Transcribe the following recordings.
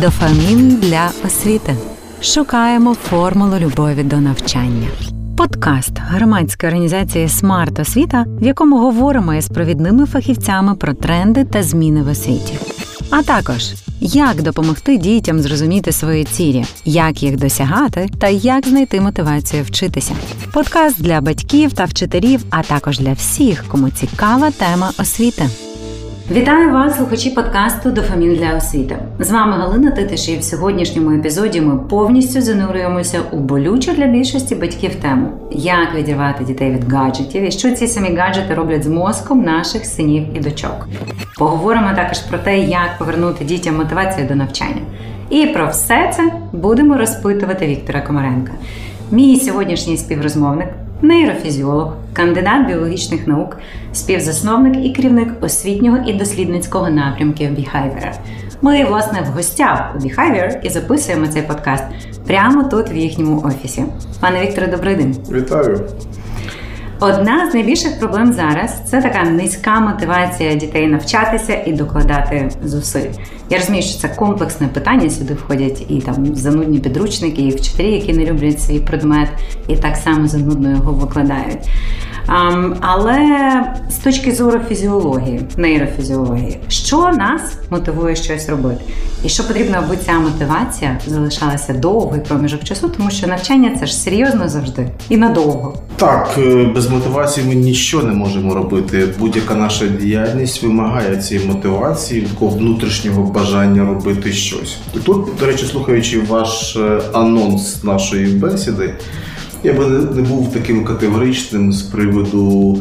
Дофамін для освіти. Шукаємо формулу любові до навчання. Подкаст громадської організації Смарт Освіта, в якому говоримо із провідними фахівцями про тренди та зміни в освіті. А також як допомогти дітям зрозуміти свої цілі, як їх досягати та як знайти мотивацію вчитися. Подкаст для батьків та вчителів, а також для всіх, кому цікава тема освіти. Вітаю вас, слухачі подкасту Дофамін для освіти. З вами Галина Титиш, і в сьогоднішньому епізоді ми повністю занурюємося у болючу для більшості батьків тему, як відірвати дітей від гаджетів і що ці самі гаджети роблять з мозком наших синів і дочок. Поговоримо також про те, як повернути дітям мотивацію до навчання. І про все це будемо розпитувати Віктора Комаренка. Мій сьогоднішній співрозмовник нейрофізіолог, кандидат біологічних наук, співзасновник і керівник освітнього і дослідницького напрямків Behavior. Ми, власне, в гостях у Behavior і записуємо цей подкаст прямо тут, в їхньому офісі. Пане Вікторе, добрий день. Вітаю. Одна з найбільших проблем зараз це така низька мотивація дітей навчатися і докладати зусиль. Я розумію, що це комплексне питання. Сюди входять і там занудні підручники, і вчителі, які не люблять свій предмет, і так само занудно його викладають. Але з точки зору фізіології, нейрофізіології, що нас мотивує щось робити, і що потрібно, аби ця мотивація залишалася довгий проміжок часу, тому що навчання це ж серйозно завжди і надовго. Так, е, без мотивації ми нічого не можемо робити. Будь-яка наша діяльність вимагає цієї мотивації, такого внутрішнього бажання робити щось. Тут, до речі, слухаючи ваш е, анонс нашої бесіди. Я би не був таким категоричним з приводу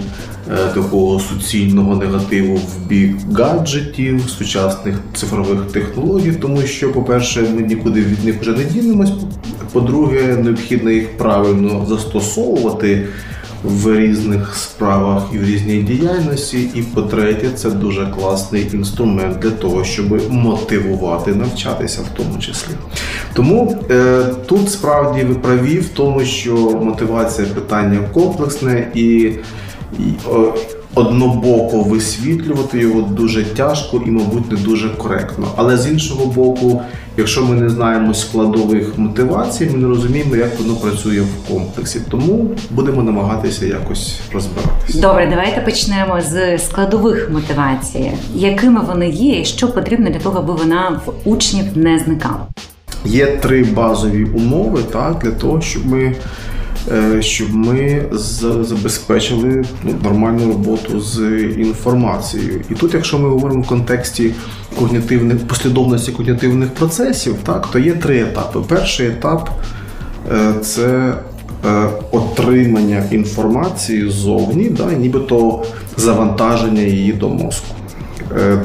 е, такого суцільного негативу в бік гаджетів, сучасних цифрових технологій, тому що, по-перше, ми нікуди від них вже не дінемось. По-друге, необхідно їх правильно застосовувати в різних справах і в різній діяльності. І по-третє, це дуже класний інструмент для того, щоб мотивувати навчатися в тому числі. Тому е, тут справді ви праві в тому, що мотивація питання комплексне і. і о, однобоко висвітлювати його дуже тяжко і, мабуть, не дуже коректно. Але з іншого боку, якщо ми не знаємо складових мотивацій, ми не розуміємо, як воно працює в комплексі. Тому будемо намагатися якось розбиратися. Добре, давайте почнемо з складових мотивацій, якими вони є, і що потрібно для того, аби вона в учнів не зникала. Є три базові умови так, для того, щоб ми Е, щоб ми забезпечили ну, нормальну роботу з інформацією. І тут, якщо ми говоримо в контексті когнітивних послідовності когнітивних процесів, так то є три етапи. Перший етап е, це е, отримання інформації ззовні, да, нібито завантаження її до мозку.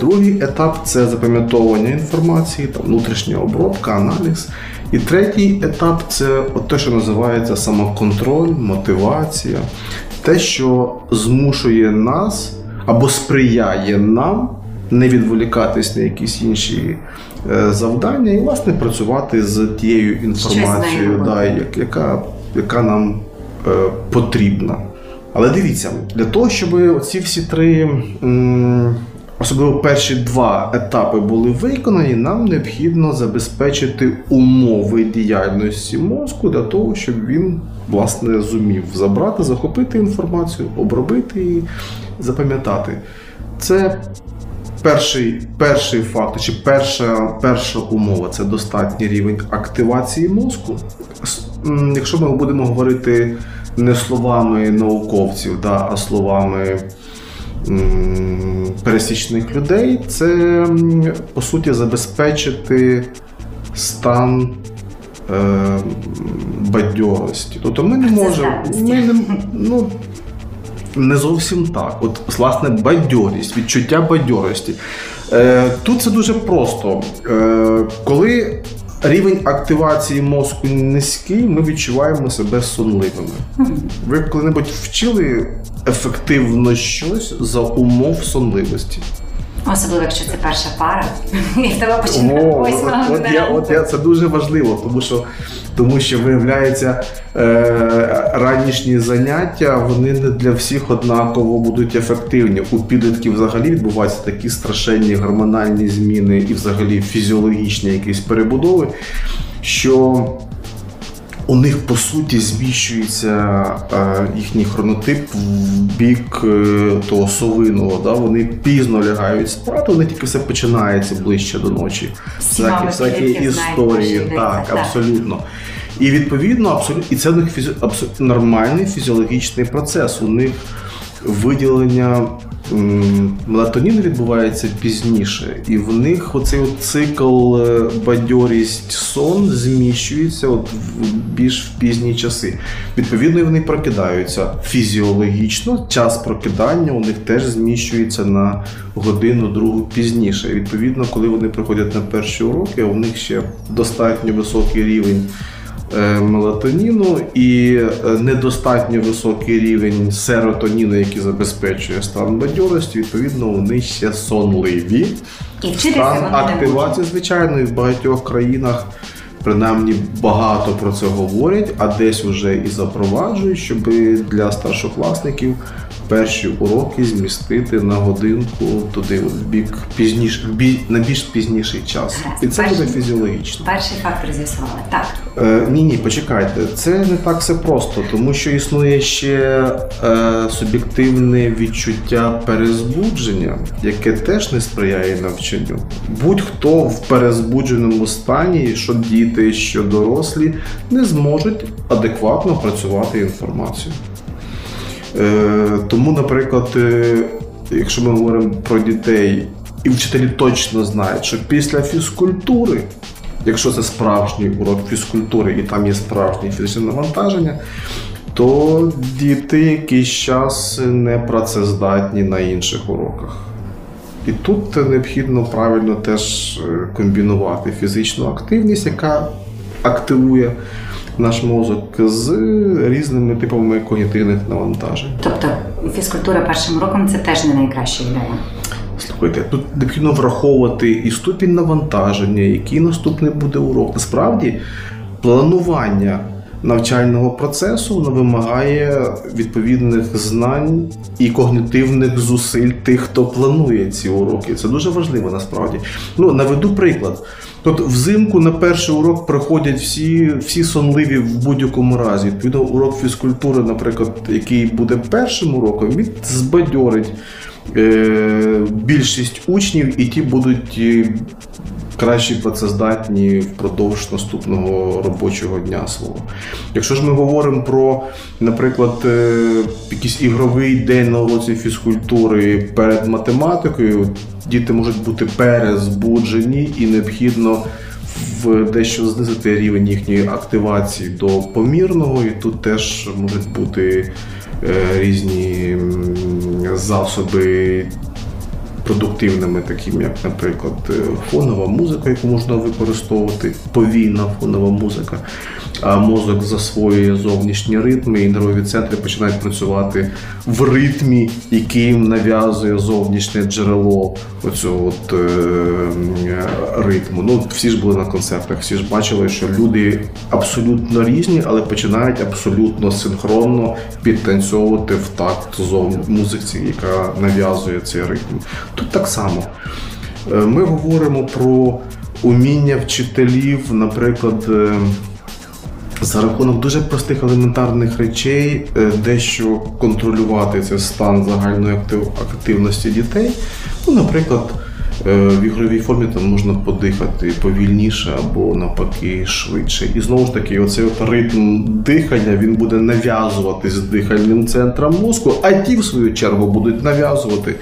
Другий етап це запам'ятовування інформації, там внутрішня обробка, аналіз. І третій етап це те, що називається самоконтроль, мотивація, те, що змушує нас або сприяє нам не відволікатись на якісь інші е, завдання і, власне, працювати з тією інформацією, да, яка, яка нам е, потрібна. Але дивіться, для того, щоб ці всі три. М- особливо перші два етапи були виконані, нам необхідно забезпечити умови діяльності мозку для того, щоб він власне зумів забрати, захопити інформацію, обробити і запам'ятати. Це перший перший факт, чи перша перша умова це достатній рівень активації мозку. Якщо ми будемо говорити не словами науковців, да, а словами пересічних людей, це по суті забезпечити стан е, бадьорості. Тобто ми не можемо. Ми не, ну, не зовсім так. От, власне, бадьорість, відчуття бадьорості. Е, Тут це дуже просто. Е, Коли рівень активації мозку низький, ми відчуваємо себе сонливими. Ви коли-небудь вчили ефективно щось за умов сонливості? Особливо, якщо це перша пара, і в тебе починає О, от, от, я, от я, це дуже важливо, тому що тому що виявляється е, ранішні заняття вони не для всіх однаково будуть ефективні. У підлітків взагалі відбуваються такі страшенні гормональні зміни і взагалі фізіологічні якісь перебудови, що у них по суті зміщується е, їхній хронотип в бік е, того совиного. Да? Вони пізно лягають спати, вони тільки все починається ближче до ночі. Всякі, всякі історії, Знає, так, так. абсолютно. І відповідно, абсолютно, і це у них фізі... абсолютно нормальний фізіологічний процес. У них виділення мелатоніну відбувається пізніше, і в них оцей от цикл е, бадьорість сон зміщується от в більш в пізні часи. Відповідно, вони прокидаються фізіологічно. Час прокидання у них теж зміщується на годину другу пізніше. Відповідно, коли вони приходять на перші уроки, у них ще достатньо високий рівень мелатоніну і е, недостатньо високий рівень серотоніну, який забезпечує стан бадьорості. Відповідно, вони ще сонливі. І Стан активації, звичайно, і в багатьох країнах. Принаймні багато про це говорять, а десь вже і запроваджують, щоб для старшокласників перші уроки змістити на годинку туди, в бік пізніше, в бі, на більш пізніший час. Гаразд. І це буде фізіологічно. Перший фактор з'ясували. Так. Е, ні, ні, почекайте, це не так все просто, тому що існує ще е, суб'єктивне відчуття перезбудження, яке теж не сприяє навчанню. Будь-хто в перезбудженому стані, що діти, що дорослі, не зможуть адекватно працювати інформацію. Е, тому, наприклад, е, якщо ми говоримо про дітей, і вчителі точно знають, що після фізкультури, якщо це справжній урок фізкультури і там є справжнє фізичне навантаження, то діти якийсь час не працездатні на інших уроках. І тут необхідно правильно теж е, комбінувати фізичну активність, яка активує наш мозок з різними типами когнітивних навантажень. Тобто фізкультура першим роком це теж не найкраща ідея. Слухайте, тут необхідно враховувати і ступінь навантаження, який наступний буде урок. Насправді, планування навчального процесу воно вимагає відповідних знань і когнітивних зусиль тих, хто планує ці уроки. Це дуже важливо насправді. Ну, наведу приклад. Тут взимку на перший урок приходять всі, всі сонливі в будь-якому разі. Відповідно, урок фізкультури, наприклад, який буде першим уроком, він збадьорить е, більшість учнів, і ті будуть е, кращі працездатні впродовж наступного робочого дня свого. Якщо ж ми говоримо про, наприклад, е, якийсь ігровий день на уроці фізкультури перед математикою, діти можуть бути перезбуджені і необхідно в дещо знизити рівень їхньої активації до помірного, і тут теж можуть бути е, різні засоби продуктивними, такими як, наприклад, е, фонова музика, яку можна використовувати, повільна фонова музика. Мозок засвоює зовнішні ритми, і нервові центри починають працювати в ритмі, який їм нав'язує зовнішнє джерело оцього от, е, ритму. Ну, всі ж були на концертах, всі ж бачили, що люди абсолютно різні, але починають абсолютно синхронно підтанцьовувати в такт зов- музиці, яка нав'язує цей ритм. Тут так само. Е, Ми говоримо про уміння вчителів, наприклад. За рахунок дуже простих елементарних речей, е, дещо контролювати цей стан загальної актив- активності дітей. Ну, наприклад, в ігровій формі там можна подихати повільніше або навпаки швидше. І знову ж таки, оцей от ритм дихання він буде нав'язуватись з дихальним центром мозку, а ті, в свою чергу, будуть нав'язувати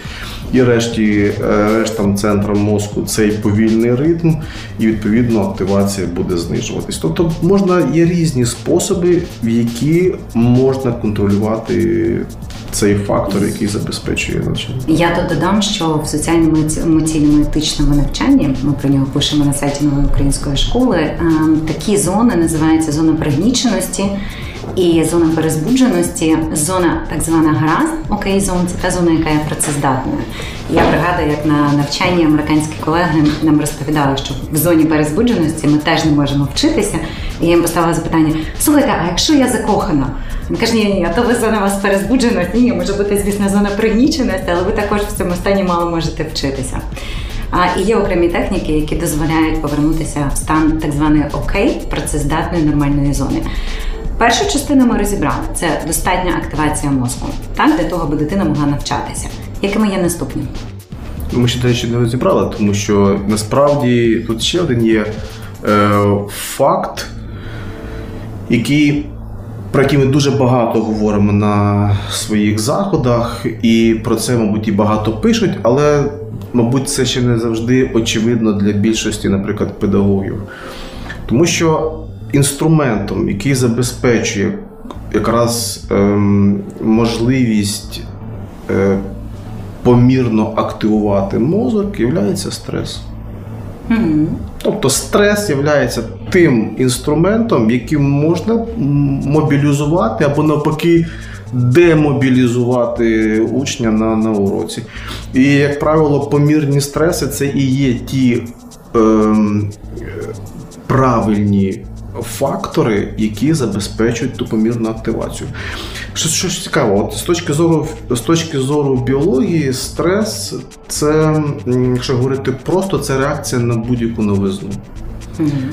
і решті, е, рештам центрам мозку цей повільний ритм, і відповідно активація буде знижуватись. Тобто можна є різні способи, в які можна контролювати цей фактор, який забезпечує навчання. Я тут додам, що в соціальному еці- емоційному етичному навчанні ми про нього пишемо на сайті нової української школи. ем, Такі зони називаються зона пригніченості. І зона перезбудженості, зона так звана гаразд, окей, зон це та зона, яка є працездатною. Я пригадую, як на навчанні американські колеги нам розповідали, що в зоні перезбудженості ми теж не можемо вчитися. І я їм поставила запитання: слухайте, а якщо я закохана? Каже, ні, ні, а то ви зона вас перезбудженості. Ні, може бути, звісно, зона пригніченості, але ви також в цьому стані мало можете вчитися. А і є окремі техніки, які дозволяють повернутися в стан так званої окей, працездатної нормальної зони. Першу частину ми розібрали це достатня активація мозку, так для того, аби дитина могла навчатися. Якими є наступні? Ми ще речі не розібрали, тому що насправді тут ще один є е, факт, який, про який ми дуже багато говоримо на своїх заходах, і про це, мабуть, і багато пишуть, але, мабуть, це ще не завжди очевидно для більшості, наприклад, педагогів. Тому що інструментом, який забезпечує якраз ем, можливість е, помірно активувати мозок, є стрес. Mm-hmm. Тобто стрес є тим інструментом, яким можна мобілізувати або навпаки демобілізувати учня на на уроці. І, як правило, помірні стреси це і є ті е, правильні фактори, які забезпечують ту помірну активацію. Що щось цікаво, от з точки зору з точки зору біології, стрес це, якщо говорити просто, це реакція на будь-яку новизну. Mm-hmm.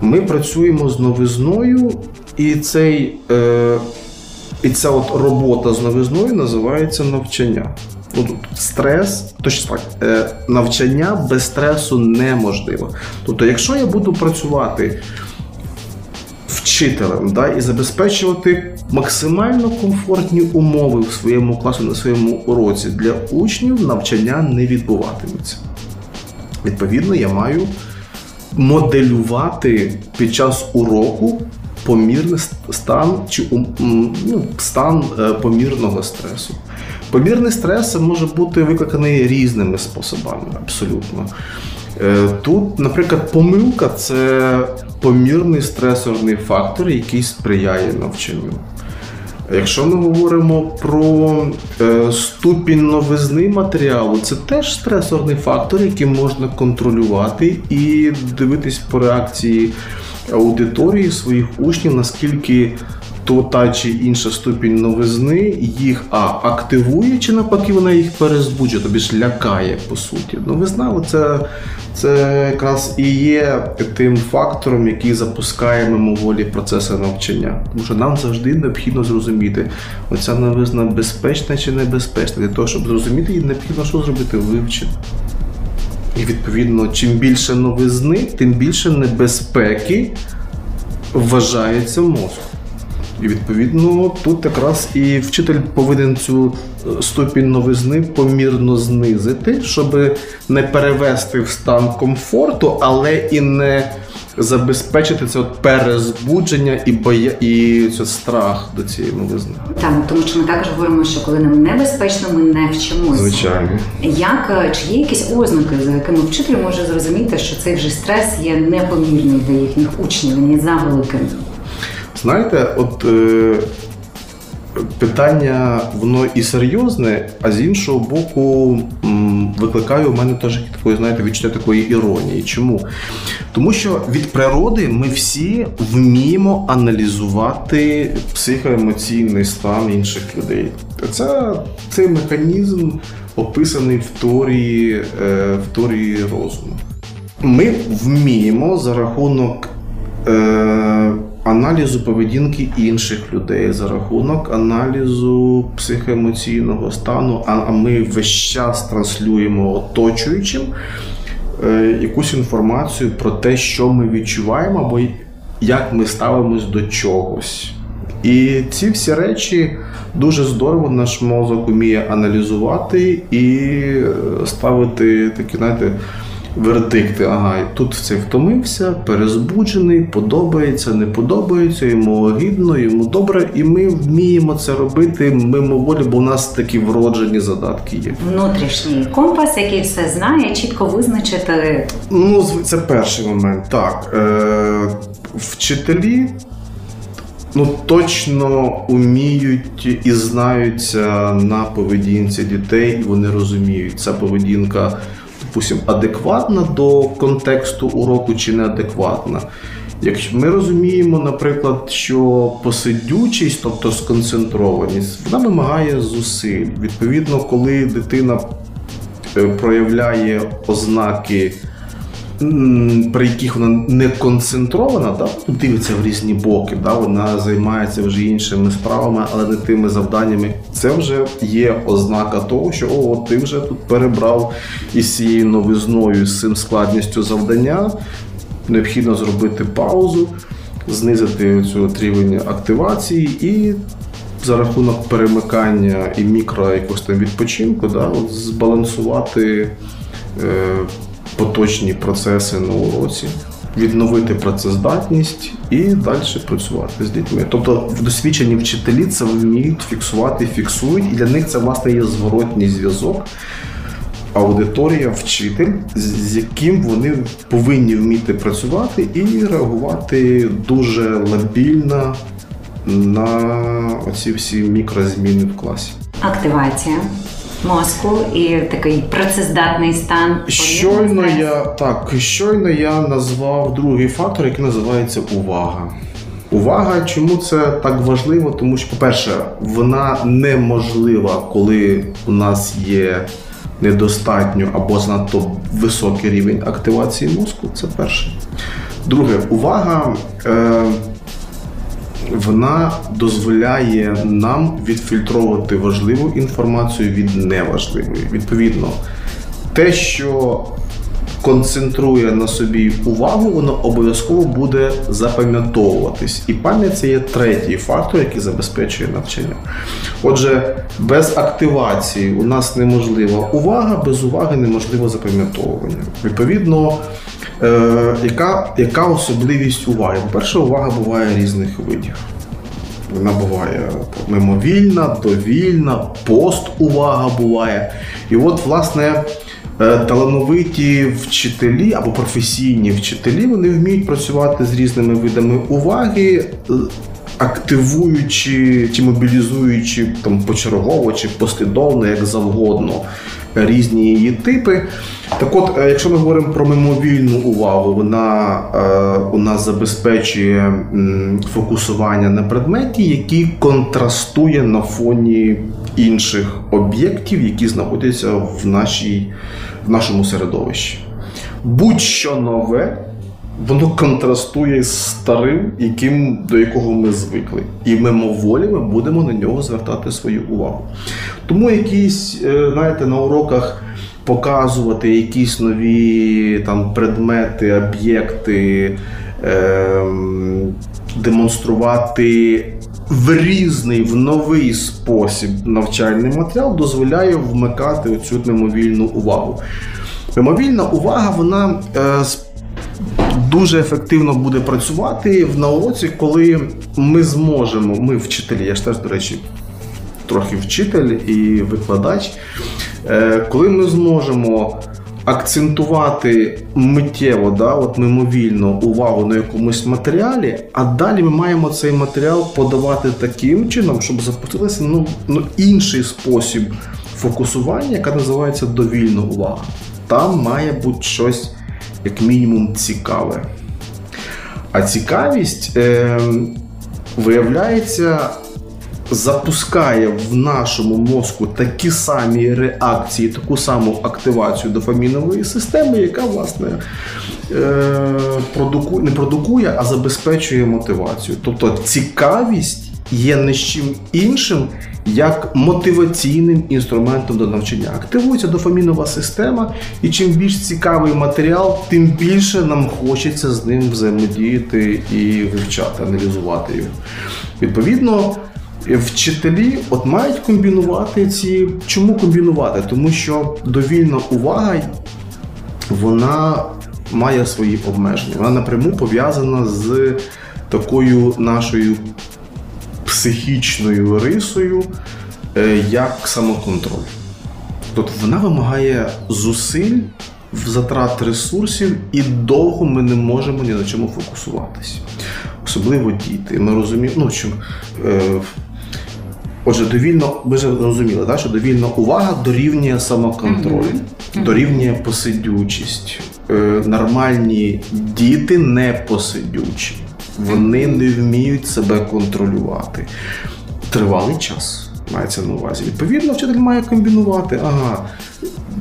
Ми працюємо з новизною, і цей, е, і ця от робота з новизною називається навчання. Ну, тут Стрес, точно так, е, навчання без стресу неможливо. Тобто, якщо я буду працювати вчителем да, і забезпечувати максимально комфортні умови в своєму класу на своєму уроці для учнів навчання не відбуватиметься. Відповідно, я маю моделювати під час уроку помірний стан чи ну, стан е, помірного стресу. Помірний стрес може бути викликаний різними способами, абсолютно. Е, тут, наприклад, помилка це помірний стресорний фактор, який сприяє навчанню. Якщо ми говоримо про е, ступінь новизни матеріалу, це теж стресорний фактор, який можна контролювати і дивитись по реакції аудиторії своїх учнів, наскільки то та чи інша ступінь новизни їх а активує, чи навпаки вона їх перезбуджує, тобі ж лякає по суті. Новизна це, це якраз і є тим фактором, який запускає мимоволі процеси навчання. Тому що нам завжди необхідно зрозуміти, оця новизна безпечна чи небезпечна. Для того, щоб зрозуміти, її необхідно що зробити вивчити. І відповідно, чим більше новизни, тим більше небезпеки вважається мозку. І відповідно тут якраз і вчитель повинен цю е, ступінь новизни помірно знизити, щоб не перевести в стан комфорту, але і не забезпечити це от перезбудження і боя і це страх до цієї новизни. Так, тому що ми також говоримо, що коли нам небезпечно, ми не вчимося. Звичайно, як е, чи є якісь ознаки, за якими вчитель може зрозуміти, що цей вже стрес є непомірний для їхніх учнів, він є завеликим? Знаєте, от е, питання воно і серйозне, а з іншого боку, м, викликає у мене теж такої, знаєте, відчуття такої іронії. Чому? Тому що від природи ми всі вміємо аналізувати психоемоційний стан інших людей. Це цей механізм описаний в теорії, е, в теорії розуму. Ми вміємо за рахунок. Е, аналізу поведінки інших людей за рахунок аналізу психоемоційного стану, а ми весь час транслюємо оточуючим е, якусь інформацію про те, що ми відчуваємо, або як ми ставимось до чогось. І ці всі речі дуже здорово наш мозок вміє аналізувати і е, ставити такі, знаєте, вердикти. Ага, тут цей втомився, перезбуджений, подобається, не подобається, йому огідно, йому добре, і ми вміємо це робити мимоволі, бо у нас такі вроджені задатки є. Внутрішній компас, який все знає, чітко визначити. Ну, це перший момент. Так. Е, Вчителі. ну, точно уміють і знаються на поведінці дітей, і вони розуміють, ця поведінка, допустим, адекватна до контексту уроку чи неадекватна. Якщо ми розуміємо, наприклад, що посидючість, тобто сконцентрованість, вона вимагає зусиль. Відповідно, коли дитина е, проявляє ознаки при яких вона не концентрована, да, дивиться в різні боки, да, вона займається вже іншими справами, але не тими завданнями. Це вже є ознака того, що о, ти вже тут перебрав із цією новизною, з цим складністю завдання. Необхідно зробити паузу, знизити цю рівень активації і. За рахунок перемикання і мікро якогось там відпочинку, да, от збалансувати е, поточні процеси на уроці, відновити працездатність і далі працювати з дітьми. Тобто, досвідчені вчителі це вміють фіксувати, фіксують, і для них це власне є зворотній зв'язок. Аудиторія, вчитель, з яким вони повинні вміти працювати і реагувати дуже лабільно на оці всі мікрозміни в класі. Активація мозку і такий працездатний стан. Щойно я так, щойно я назвав другий фактор, який називається увага. Увага, чому це так важливо? Тому що, по-перше, вона неможлива, коли у нас є недостатньо або занадто високий рівень активації мозку. Це перше. Друге, увага. Е- вона дозволяє нам відфільтровувати важливу інформацію від неважливої. Відповідно, те, що концентрує на собі увагу, воно обов'язково буде запам'ятовуватись. І пам'ять це є третій фактор, який забезпечує навчання. Отже, без активації у нас неможлива увага, без уваги неможливо запам'ятовування. Відповідно. Е, яка яка особливість уваги? По-перше, увага буває різних видів. Вона буває мимовільна, довільна, пост-увага буває. І от, власне, талановиті вчителі або професійні вчителі вони вміють працювати з різними видами уваги, активуючи чи мобілізуючи там почергово чи послідовно, як завгодно, різні її типи. Так от, е, якщо ми говоримо про мимовільну увагу, вона е, у нас забезпечує фокусування на предметі, який контрастує на фоні інших об'єктів, які знаходяться в, нашій, в нашому середовищі. Будь-що нове. Воно контрастує з старим, яким, до якого ми звикли. І мимоволі ми будемо на нього звертати свою увагу. Тому якісь, е, знаєте, на уроках показувати якісь нові там предмети, об'єкти, е, демонструвати в різний, в новий спосіб навчальний матеріал дозволяє вмикати оцю мимовільну увагу. Мимовільна увага, вона е, дуже ефективно буде працювати в науці, коли ми зможемо, ми вчителі, я ж теж, до речі, трохи вчитель і викладач, е, коли ми зможемо акцентувати миттєво, да, от мимовільно увагу на якомусь матеріалі, а далі ми маємо цей матеріал подавати таким чином, щоб запустилася ну, ну, інший спосіб фокусування, яка називається довільна увага. Там має бути щось, як мінімум, цікаве. А цікавість е, виявляється запускає в нашому мозку такі самі реакції, таку саму активацію дофамінової системи, яка власне е, продукує, не продукує, а забезпечує мотивацію. Тобто цікавість є не з чим іншим. Як мотиваційним інструментом до навчання активується дофамінова система, і чим більш цікавий матеріал, тим більше нам хочеться з ним взаємодіяти і вивчати, аналізувати його. Відповідно, Вчителі от мають комбінувати ці. Чому комбінувати? Тому що довільна увага вона має свої обмеження. Вона напряму пов'язана з такою нашою психічною рисою, е, як самоконтроль. Тобто вона вимагає зусиль затрат ресурсів, і довго ми не можемо ні на чому фокусуватися. особливо діти. Ми розуміємо, ну, що е, Отже, довільно, ви ж розуміли, да, що довільна увага дорівнює самоконтроль, дорівнює посидючість. Е, нормальні діти не посидючі, вони не вміють себе контролювати. Тривалий час мається на увазі. Відповідно, вчитель має комбінувати. Ага,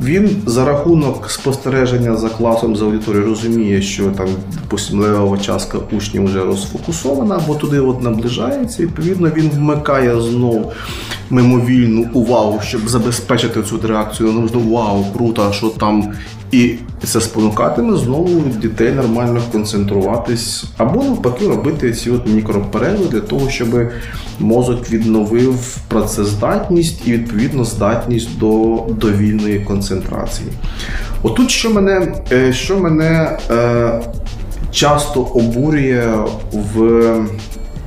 він за рахунок спостереження за класом за аудиторією розуміє, що там левова частка учнів вже розфокусована, або туди от наближається. Відповідно, він вмикає знову мимовільну увагу, щоб забезпечити цю реакцію. Нужно вау, круто, що там. І це спонукатиме знову дітей нормально концентруватись, або навпаки робити ці от мікроперерви для того, щоб мозок відновив працездатність і відповідно здатність до довільної концентрації. Отут, що мене, е, що мене е, часто обурює в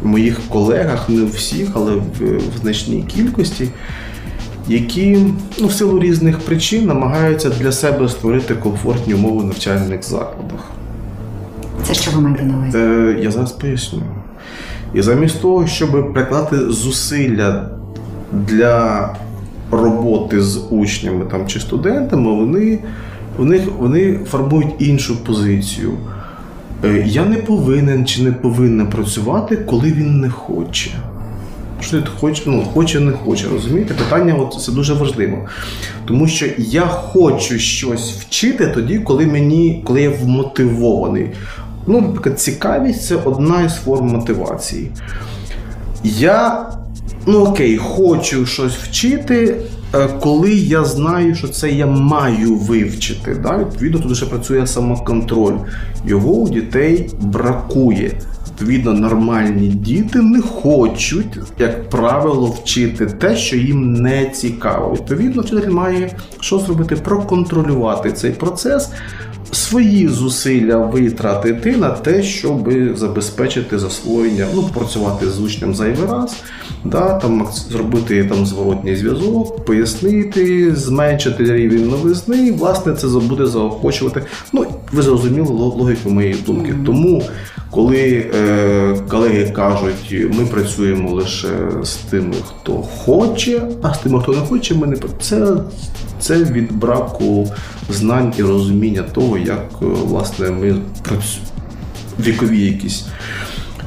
моїх колегах, не всіх, але в, в значній кількості які ну, в силу різних причин намагаються для себе створити комфортні умови в навчальних закладах. Це що ви маєте на увазі? Е, я зараз поясню. І замість того, щоб прикладати зусилля для роботи з учнями там, чи студентами, вони, вони, вони формують іншу позицію. Е, я не повинен чи не повинна працювати, коли він не хоче. Що ти хоче, ну, хоче, не хоче, розумієте? Питання от, це дуже важливо. Тому що я хочу щось вчити тоді, коли мені, коли я вмотивований. Ну, наприклад, цікавість це одна із форм мотивації. Я, ну окей, хочу щось вчити, е, коли я знаю, що це я маю вивчити. Да? Відповідно, тут ще працює самоконтроль. Його у дітей бракує. Відповідно, нормальні діти не хочуть, як правило, вчити те, що їм не цікаво. Відповідно, вчитель має що зробити? Проконтролювати цей процес, свої зусилля витратити на те, щоб забезпечити засвоєння, ну, працювати з учнем зайвий раз, да, там, зробити там зворотній зв'язок, пояснити, зменшити рівень новизни, і власне це буде заохочувати. Ну, ви зрозуміли логіку моєї думки. Тому коли е, колеги кажуть, ми працюємо лише з тими, хто хоче, а з тими, хто не хоче, ми не це, це від браку знань і розуміння того, як е, власне ми працюємо вікові якісь.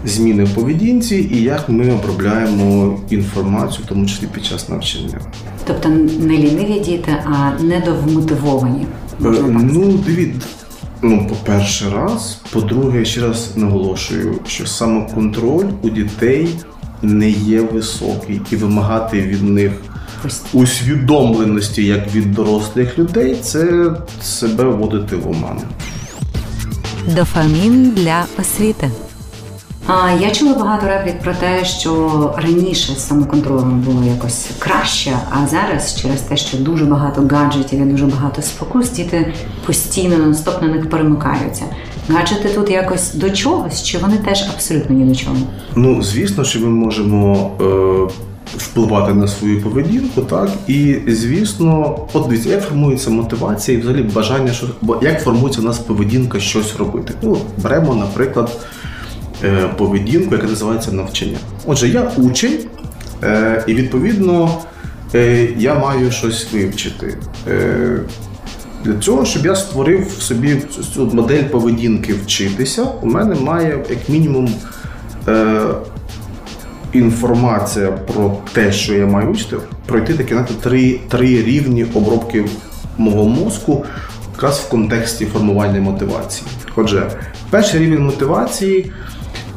Зміни в поведінці і як ми обробляємо інформацію, в тому числі під час навчання. Тобто не ліниві діти, а недовмотивовані. Е, ну, дивіться, Ну, по-перше, раз. По-друге, ще раз наголошую, що самоконтроль у дітей не є високий і вимагати від них усвідомленості як від дорослих людей це себе вводити в оману. Дофамін для освіти. А я чула багато реплік про те, що раніше з самоконтролем було якось краще, а зараз через те, що дуже багато гаджетів і дуже багато спокус, діти постійно наступно на них перемикаються. Гаджети тут якось до чогось, чи вони теж абсолютно ні до чого? Ну звісно, що ми можемо. Е... Впливати на свою поведінку, так і звісно, от дивіться, як формується мотивація і взагалі бажання, що бо як формується у нас поведінка щось робити. Ну беремо, наприклад, Е, поведінку, яка називається навчання. Отже, я учень, е, і відповідно е, я маю щось вивчити. Для цього, щоб я створив собі цю модель поведінки вчитися, у мене має як мінімум інформація про те, що я маю вчити, пройти такі знаєте, три, три рівні обробки мого мозку, якраз в контексті формування мотивації. Отже, перший рівень мотивації.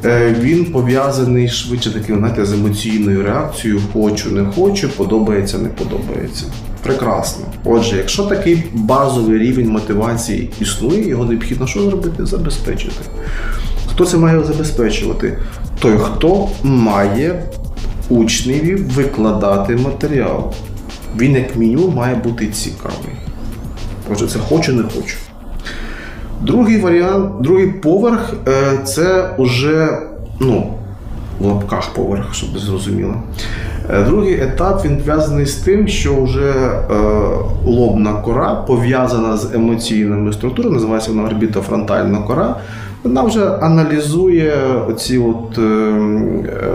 Е, він пов'язаний швидше таким, знаєте, з емоційною реакцією Хочу, не хочу, подобається, не подобається. Прекрасно. Отже, якщо такий базовий рівень мотивації існує, його необхідно що зробити? Забезпечити. Хто це має забезпечувати? Той, хто має учневі викладати матеріал. Він, як мінімум, має бути цікавий. Отже, це хочу, не хочу. Другий варіант, другий поверх е, це вже ну, в лапках поверх, щоб зрозуміло. Е, Другий етап він пов'язаний з тим, що вже е, лобна кора пов'язана з емоційними структурами, називається вона орбітофронтальна кора. Вона вже аналізує оці от, е, е,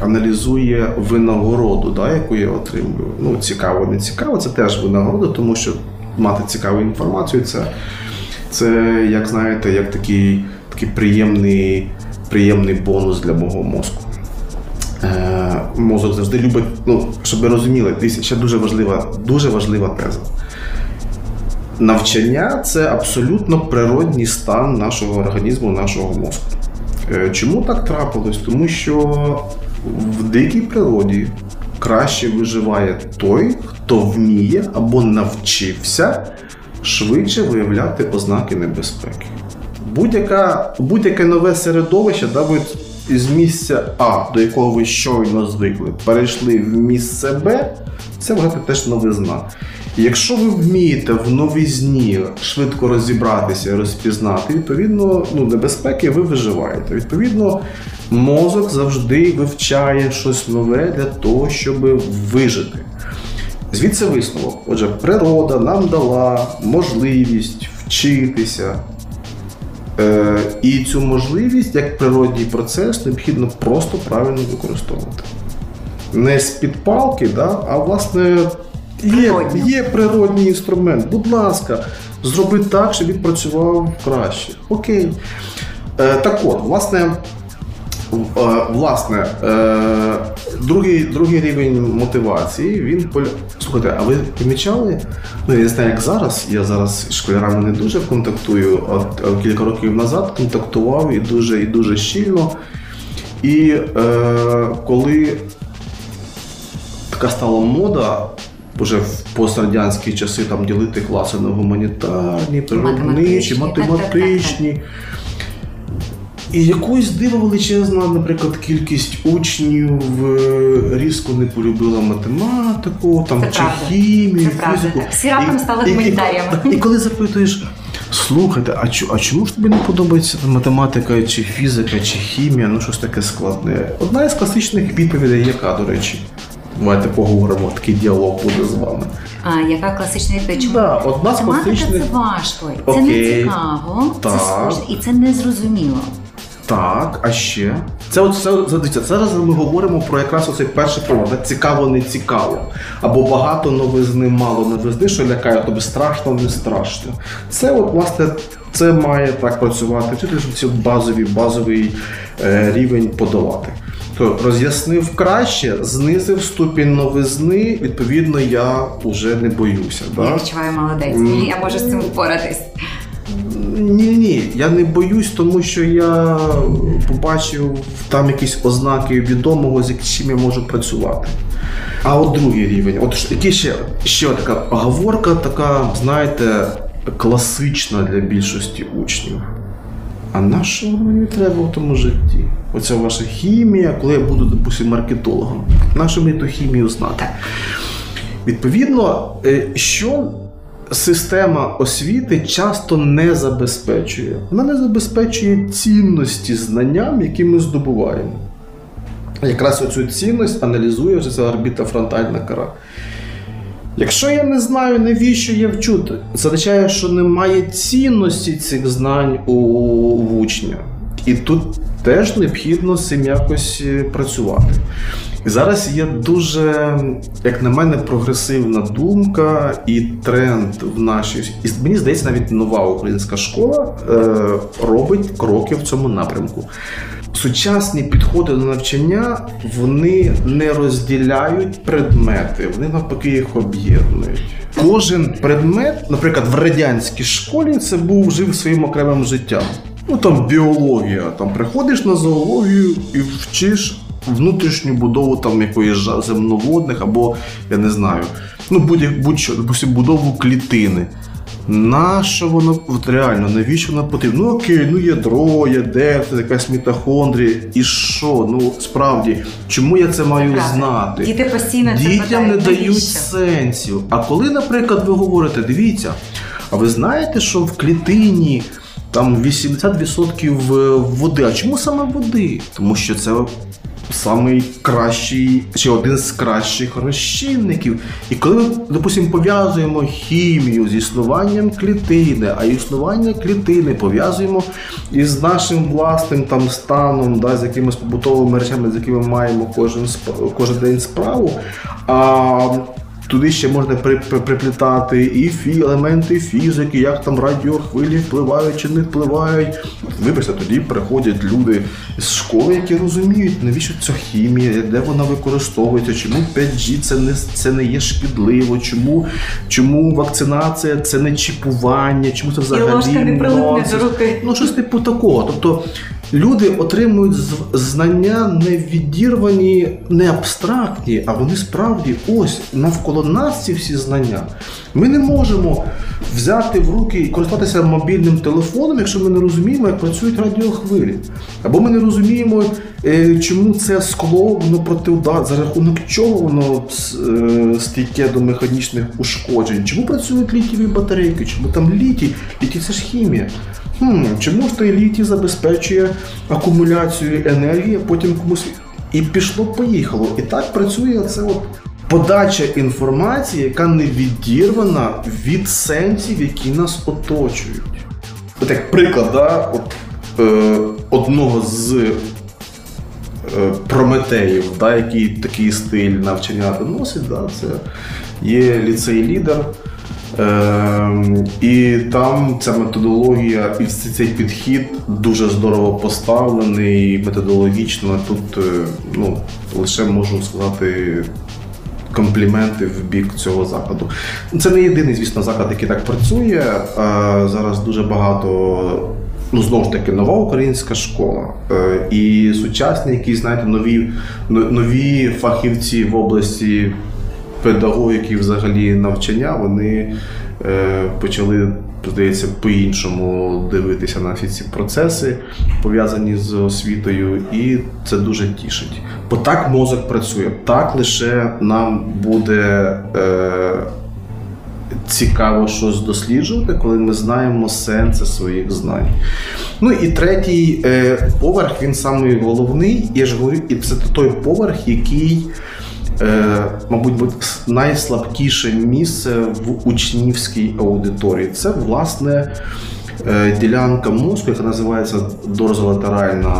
аналізує винагороду, да, яку я отримую. Ну, цікаво, не цікаво, це теж винагорода, тому що мати цікаву інформацію це, це як знаєте, як такий, такий приємний, приємний бонус для мого мозку. Е, мозок завжди любить, ну, щоб ви розуміли, ще дуже важлива, дуже важлива теза. Навчання це абсолютно природній стан нашого організму, нашого мозку. Е, Чому так трапилось? Тому що в дикій природі краще виживає той, хто вміє або навчився швидше виявляти ознаки небезпеки. Будь-яке нове середовище, да, ви з місця А, до якого ви щойно звикли, перейшли в місце Б, це вважати теж новизна. Якщо ви вмієте в новизні швидко розібратися розпізнати, відповідно, ну, небезпеки ви виживаєте. Відповідно, мозок завжди вивчає щось нове для того, щоб вижити. Звідси висновок. Отже, природа нам дала можливість вчитися. Е, і цю можливість як природній процес необхідно просто правильно використовувати. Не з під палки, да, а власне є, є природній інструмент. Будь ласка, зроби так, щоб він працював краще. Окей. Е, так от, власне, е, власне, е, другий, другий рівень мотивації, він. Слухайте, а ви помічали? Ну, я не знаю, як зараз. Я зараз з школярами не дуже контактую, а а кілька років назад контактував і дуже і дуже щільно. І е, коли така стала мода. Уже в пострадянські часи там ділити класи на гуманітарні, природничі, Математичні. І якоюсь диво величезна, наприклад, кількість учнів е, різко не полюбила математику, там Це чи правда. хімію, Це правда. фізику. Всі раптом І- стали і- і- гуманітаріями. І, коли запитуєш, слухайте, а, чо- а чому ж тобі не подобається математика, чи фізика, чи хімія, ну щось таке складне? Одна із класичних відповідей, яка, до речі, давайте поговоримо, такий діалог буде з вами. А яка класична відповідь? Чому? Да, одна з класичних. це важко, це не Окей. цікаво, це Так. сложно і це незрозуміло. Так, а ще? Це от це, це, дивіться, зараз ми говоримо про якраз оцей перший провод, да? цікаво, не цікаво. Або багато новизни, мало новизни, що лякає, тобі страшно, не страшно. Це от, власне, це має так працювати, тільки щоб ці базові, базовий е, рівень подолати. То роз'яснив краще, знизив ступінь новизни, відповідно, я вже не боюся. Я Да? відчуваю молодець. М. Я можу з цим впоратись. Ні, ні, я не боюсь, тому що я побачив там якісь ознаки відомого, з чим я можу працювати. А от другий рівень, от який ще, ще така оговорка, така, знаєте, класична для більшості учнів. А на що мені треба в тому житті? Оця ваша хімія, коли я буду, допустим, маркетологом. На що мені ту хімію знати? Відповідно, е, що система освіти часто не забезпечує. Вона не забезпечує цінності знанням, які ми здобуваємо. Якраз оцю цінність аналізує вже ця орбітофронтальна кора. Якщо я не знаю, навіщо я вчу, це означає, що немає цінності цих знань у, учня. І тут теж необхідно з цим якось е, працювати. І зараз є дуже, як на мене, прогресивна думка і тренд в нашій. І мені здається, навіть нова українська школа е, робить кроки в цьому напрямку. Сучасні підходи до навчання вони не розділяють предмети, вони навпаки їх об'єднують. Кожен предмет, наприклад, в радянській школі це був жив своїм окремим життям. Ну там біологія, там приходиш на зоологію і вчиш внутрішню будову там якоїсь земноводних або я не знаю, ну будь- будь-що, допустим, будову клітини. Нащо воно от реально, навіщо воно потрібно? Ну окей, ну ядро, ядер, якась мітохондрія. І що? Ну справді, чому я це маю Правда. знати? Діти постійно це Дітям не дають навіщо? сенсів. А коли, наприклад, ви говорите, дивіться, а ви знаєте, що в клітині там 80% води. А чому саме води? Тому що це самий кращий чи один з кращих розчинників. І коли ми, допустимо, пов'язуємо хімію з існуванням клітини, а існування клітини пов'язуємо із нашим власним там станом, да, з якимись побутовими речами, з якими маємо кожен кожен день справу. А Туди ще можна при, при, приплітати і фі, елементи фізики, як там радіохвилі впливають чи не впливають. Вибачте, тоді приходять люди з школи, які розуміють, навіщо ця хімія, де вона використовується, чому 5G це не це не є шкідливо, чому чому вакцинація це не чіпування, чому це взагалі. І ложка не прилипне до руки. Ну, щось типу такого. Тобто Люди отримують знання не відірвані, не абстрактні, а вони справді ось навколо нас ці всі знання. Ми не можемо взяти в руки і користуватися мобільним телефоном, якщо ми не розуміємо, як працюють радіохвилі. Або ми не розуміємо, чому це скло воно протиудар, за рахунок чого воно е, стійке до механічних ушкоджень, чому працюють літіві батарейки, чому там літій? Літій це ж хімія. Хм, Чому ж той літій забезпечує акумуляцію енергії, а потім комусь і пішло-поїхало. І так працює це от подача інформації, яка не відірвана від сенсів, які нас оточують. От як приклад, да, от, е, одного з е, прометеїв, да, який такий стиль навчання доносить, да, це є ліцей лідер. Е, І там ця методологія і цей підхід дуже здорово поставлений методологічно. Тут е, ну, лише можу сказати. Компліменти в бік цього закладу. Це не єдиний, звісно, заклад, який так працює. А Зараз дуже багато, ну знову ж таки, нова українська школа. Е, і сучасні, якісь знаєте, нові нові фахівці в області педагогіки, взагалі навчання, вони е, почали, здається, по-іншому дивитися на всі ці процеси, пов'язані з освітою, і це дуже тішить. Бо так мозок працює, так лише нам буде. Е, Цікаво щось досліджувати, коли ми знаємо сенси своїх знань. Ну і третій е, поверх, він самий головний, я ж говорю, і це той поверх, який Е, мабуть, найслабкіше місце в учнівській аудиторії. Це власне е, ділянка мозку, яка називається дорзолатеральна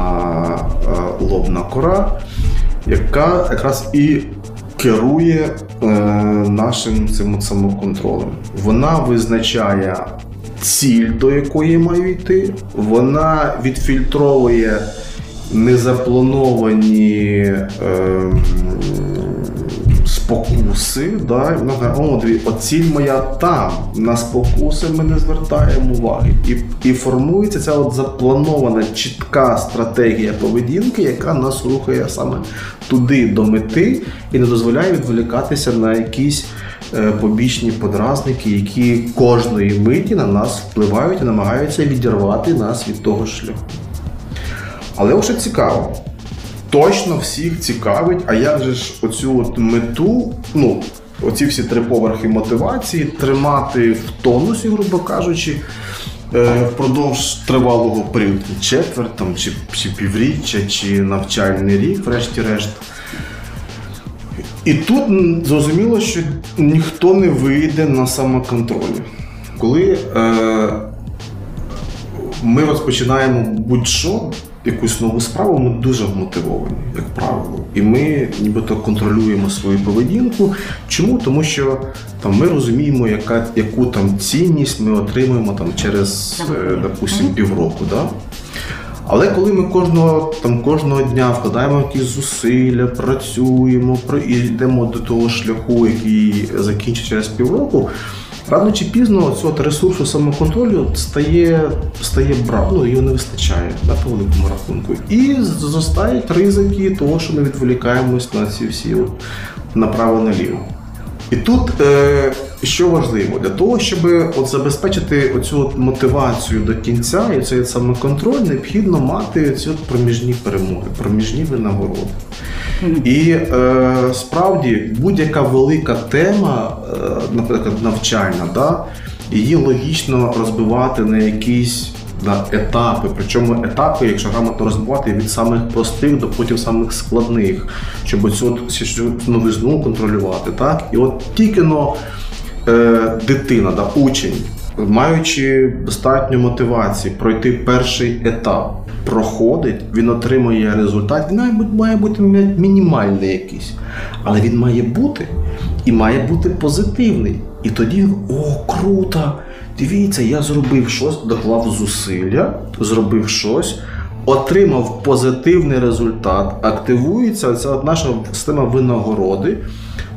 е, лобна кора, яка якраз і керує нашим цим самоконтролем. Вона визначає ціль, до якої маю йти, вона відфільтровує незаплановані. Е, спокуси, да, вона каже, о, дві, оціль моя там. На спокуси ми не звертаємо уваги. І і формується ця от запланована чітка стратегія поведінки, яка нас рухає саме туди до мети і не дозволяє відволікатися на якісь е, побічні подразники, які кожної миті на нас впливають і намагаються відірвати нас від того шляху. Але вже цікаво точно всіх цікавить, а як же ж оцю от мету, ну, оці всі три поверхи мотивації тримати в тонусі, грубо кажучи, е, впродовж тривалого періоду, четверть там, чи, чи півріччя, чи навчальний рік, врешті-решт. І тут зрозуміло, що ніхто не вийде на самоконтролі. Коли е, ми розпочинаємо будь-що, якусь нову справу, ми дуже вмотивовані, як правило. І ми нібито контролюємо свою поведінку. Чому? Тому що там ми розуміємо, яка, яку там цінність ми отримуємо там через, е, допустим, півроку. Да? Але коли ми кожного там кожного дня вкладаємо якісь зусилля, працюємо, і йдемо до того шляху, який закінчиться через півроку. Рано чи пізно цього ресурсу самоконтролю стає стає брало, ну його не вистачає на великому рахунку. І зростають ризики того, що ми відволікаємось на ці всі от направо-наліво. І тут е, що важливо, для того, щоб от забезпечити оцю от мотивацію до кінця і цей самоконтроль, необхідно мати ці от проміжні перемоги, проміжні винагороди. І е, справді будь-яка велика тема, е, наприклад, навчальна, да, її логічно розбивати на якісь на етапи. Причому етапи, якщо грамотно розбивати, від самих простих до потім самих складних, щоб оцю цю новизну контролювати. Так? І от тільки но е, дитина, да, учень, маючи достатньо мотивації пройти перший етап, проходить, він отримує результат. Він має бути мінімальний якийсь, але він має бути і має бути позитивний. І тоді о, круто! Дивіться, я зробив щось, доклав зусилля, зробив щось, отримав позитивний результат, активується ця наша система винагороди,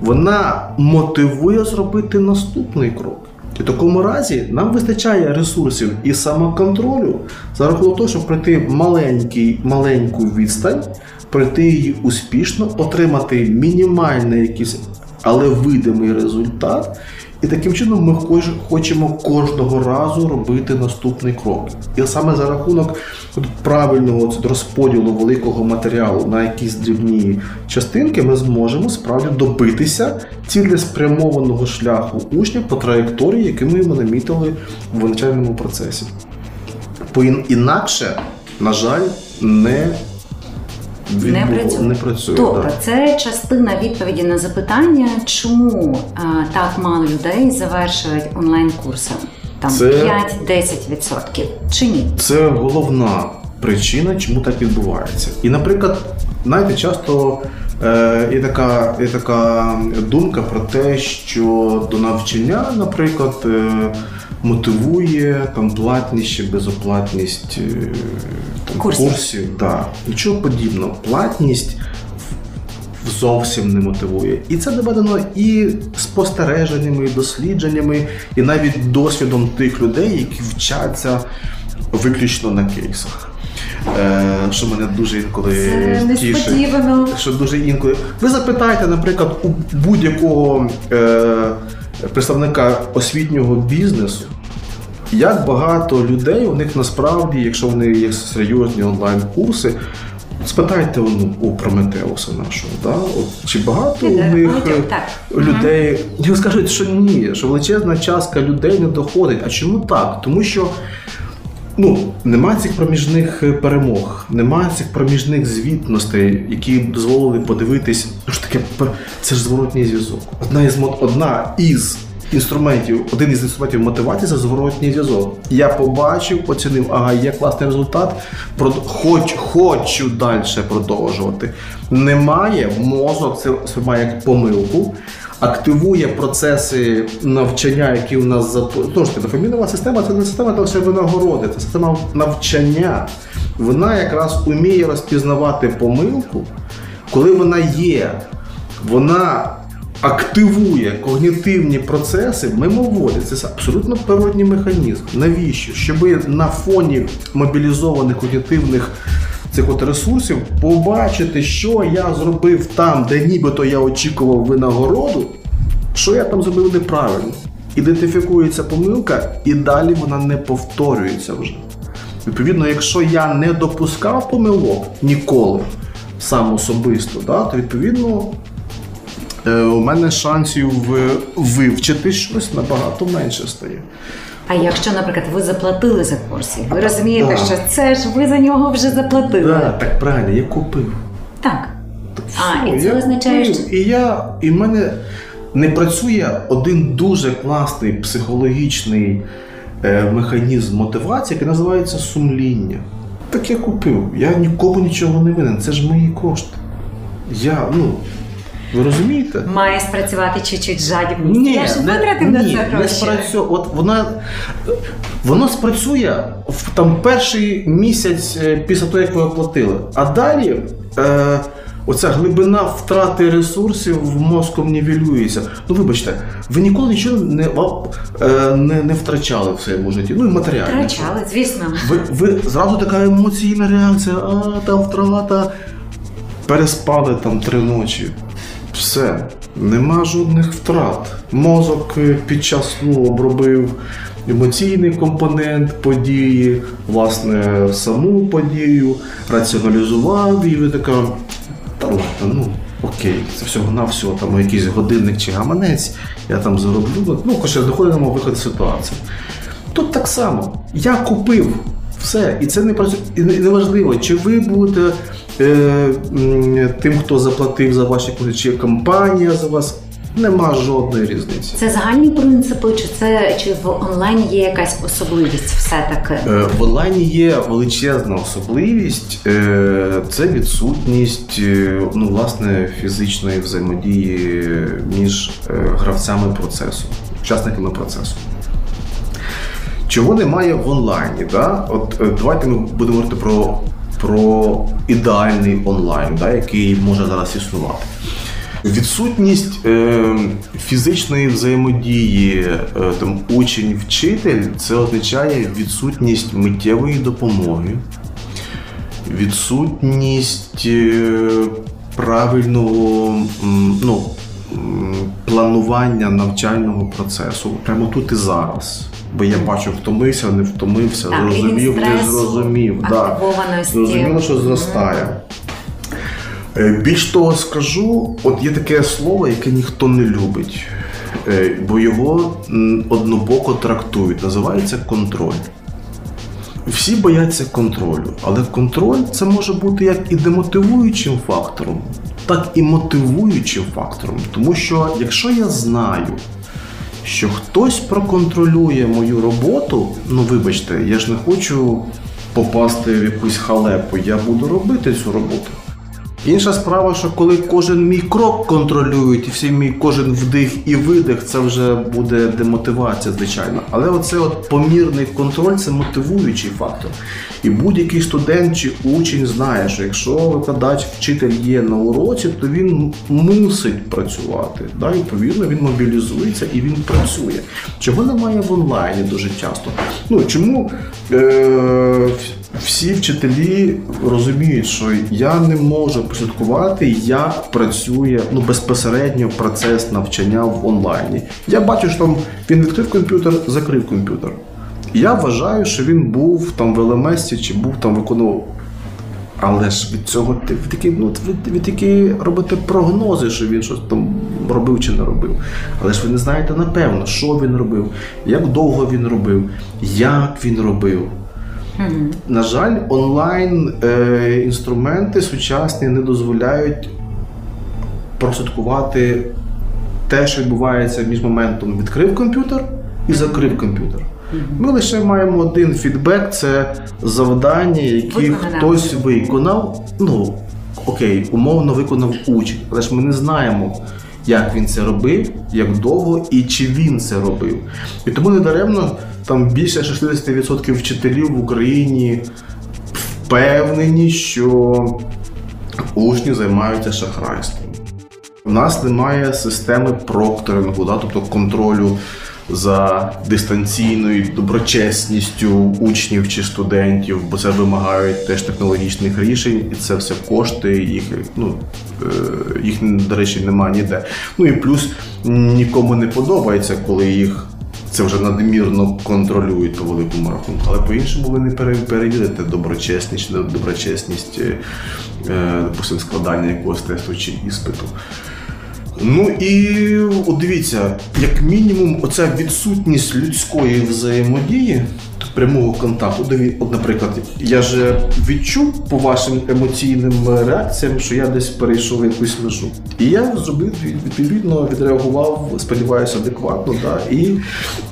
вона мотивує зробити наступний крок. І в такому разі нам вистачає ресурсів і самоконтролю за рахунок того, щоб пройти маленький, маленьку відстань, пройти її успішно, отримати мінімальний якийсь, але видимий результат. І таким чином ми хоч- хочемо кожного разу робити наступний крок. І саме за рахунок правильного розподілу великого матеріалу на якісь дрібні частинки ми зможемо справді добитися цілеспрямованого шляху учня по траєкторії, які ми йому намітили в навчальному процесі. Ін- інакше, на жаль, не, Не працює. не працює. Тобто, да. це частина відповіді на запитання, чому а, так мало людей завершують онлайн-курси. Там Це- 5-10% чи ні? Це головна причина, чому так відбувається. І, наприклад, знаєте, часто е, є, така, є така думка про те, що до навчання, наприклад, е, мотивує там платність чи безоплатність е, Курсів. курсів. Да. Нічого подібного. Платність зовсім не мотивує. І це доведено і спостереженнями, і дослідженнями, і навіть досвідом тих людей, які вчаться виключно на кейсах. Е, що мене дуже інколи Це тішить. Що дуже інколи. Ви запитаєте, наприклад, у будь-якого е, представника освітнього бізнесу, як багато людей у них насправді, якщо вони є серйозні онлайн-курси, спитайте ну, у Прометеуса нашого, да? От, чи багато у них багатьох, е, людей. Вони скажуть, що ні, що величезна частка людей не доходить. А чому так? Тому що ну, немає цих проміжних е, перемог, немає цих проміжних звітностей, які дозволили подивитись, що ж таке це ж зворотній зв'язок. Одна із одна із інструментів, один із інструментів мотивації це зворотній зв'язок. Я побачив, оцінив, ага, є класний результат, хоч, хочу далі продовжувати. Немає, мозок це сприймає як помилку. Активує процеси навчання, які у нас за Тож дофамінова система це не система лише винагороди, це система навчання. Вона якраз уміє розпізнавати помилку, коли вона є, вона активує когнітивні процеси мимоволі. Це абсолютно природній механізм. Навіщо? Щоб на фоні мобілізованих когнітивних цих от ресурсів побачити, що я зробив там, де нібито я очікував винагороду, що я там зробив неправильно. Ідентифікується помилка, і далі вона не повторюється вже. Відповідно, якщо я не допускав помилок ніколи сам особисто, да, то відповідно у мене шансів вивчити щось набагато менше стає. А якщо, наприклад, ви заплатили за курс, ви розумієте, Да. що це ж ви за нього вже заплатили. Так, так правильно, я купив. Так. Так А, все, і це я означає, купив. що- І я, і в мене не працює один дуже класний психологічний е, механізм мотивації, який називається сумління. Так я купив. Я нікому нічого не винен. Це ж мої кошти. Я, ну, ви розумієте? Має спрацювати чуть-чуть жадібність. Я ж витратив на ні, це не гроші. От вона, воно спрацює в там перший місяць е, після того, як ви оплатили. А далі е, оця глибина втрати ресурсів в мозку нівелюється. Ну, вибачте, ви ніколи нічого не, е, не, не втрачали в своєму житті. Ну і матеріально. Втрачали, звісно. Ви, ви зразу така емоційна реакція, а там втрата. Переспали там три ночі. Все, нема жодних втрат. Мозок е, під час сну обробив емоційний компонент події, власне, саму подію, раціоналізував і ви така. Та ну окей, це всього на всього там якийсь годинник чи гаманець, я там зароблю. Ну, хоча знаходимо виход з ситуації. Тут так само. Я купив Все. І це не працює. І не важливо, чи ви будете тим, хто заплатив за ваші курси, чи компанія за вас. Нема жодної різниці. Це загальні принципи, чи це чи в онлайні є якась особливість все-таки? Е, В онлайні є величезна особливість, е, це відсутність е, ну, власне, фізичної взаємодії між е, гравцями процесу, учасниками процесу. Чого немає в онлайні? Да? От е, давайте ми будемо говорити про, про ідеальний онлайн, да, який може зараз існувати. Відсутність е, фізичної взаємодії е, там, учень-вчитель це означає відсутність миттєвої допомоги, відсутність е, правильного ну, планування навчального процесу прямо тут і зараз. Бо я бачу, втомився, не втомився, Так, зрозумів, не зрозумів. Да. Зрозуміло, що зростає. Е, Більш того скажу, от є таке слово, яке ніхто не любить, е, бо його однобоко трактують. Називається контроль. Всі бояться контролю, але контроль це може бути як і демотивуючим фактором, так і мотивуючим фактором. Тому що якщо я знаю, що хтось проконтролює мою роботу, ну вибачте, я ж не хочу попасти в якусь халепу, я буду робити цю роботу. Інша справа, що коли кожен мій крок контролюють, і всі мій кожен вдих і видих, це вже буде демотивація, звичайно. Але оце от помірний контроль це мотивуючий фактор. І будь-який студент чи учень знає, що якщо викладач, вчитель є на уроці, то він мусить працювати. Да? І, Відповідно, він мобілізується і він працює. Чого немає в онлайні дуже часто? Ну чому е- всі вчителі розуміють, що я не можу послідкувати, як працює ну безпосередньо процес навчання в онлайні. Я бачу, що там він відкрив комп'ютер, закрив комп'ютер. Я вважаю, що він був там в ЛМС чи був там виконував. Але ж від цього ти ви такі, ну, ви, ви такі робите прогнози, що він щось там робив чи не робив. Але ж ви не знаєте напевно, що він робив, як довго він робив, як він робив. На жаль, онлайн е, інструменти сучасні не дозволяють прослідкувати те, що відбувається між моментом відкрив комп'ютер і закрив комп'ютер. Ми лише маємо один фідбек це завдання, які хтось виконав. Ну, окей, умовно виконав учень, але ж ми не знаємо, як він це робив, як довго і чи він це робив. І тому недаремно там більше 60% вчителів в Україні впевнені, що учні займаються шахрайством. У нас немає системи прокторингу, да, тобто контролю за дистанційною доброчесністю учнів чи студентів, бо це вимагають теж технологічних рішень, і це все коштує, їх, ну, е, їх, до речі, немає ніде. Ну і плюс нікому не подобається, коли їх. Це вже надмірно контролюють по великому рахунку, але по-іншому ви не пере- перевірите доброчесність е, е, допустим, складання якогось тесту чи іспиту. Ну і от дивіться, як мінімум, оця відсутність людської взаємодії, прямого контакту. От, наприклад, я ж відчув по вашим емоційним реакціям, що я десь перейшов якусь межу. І я зробив відповідно, відреагував, сподіваюся, адекватно, да, і,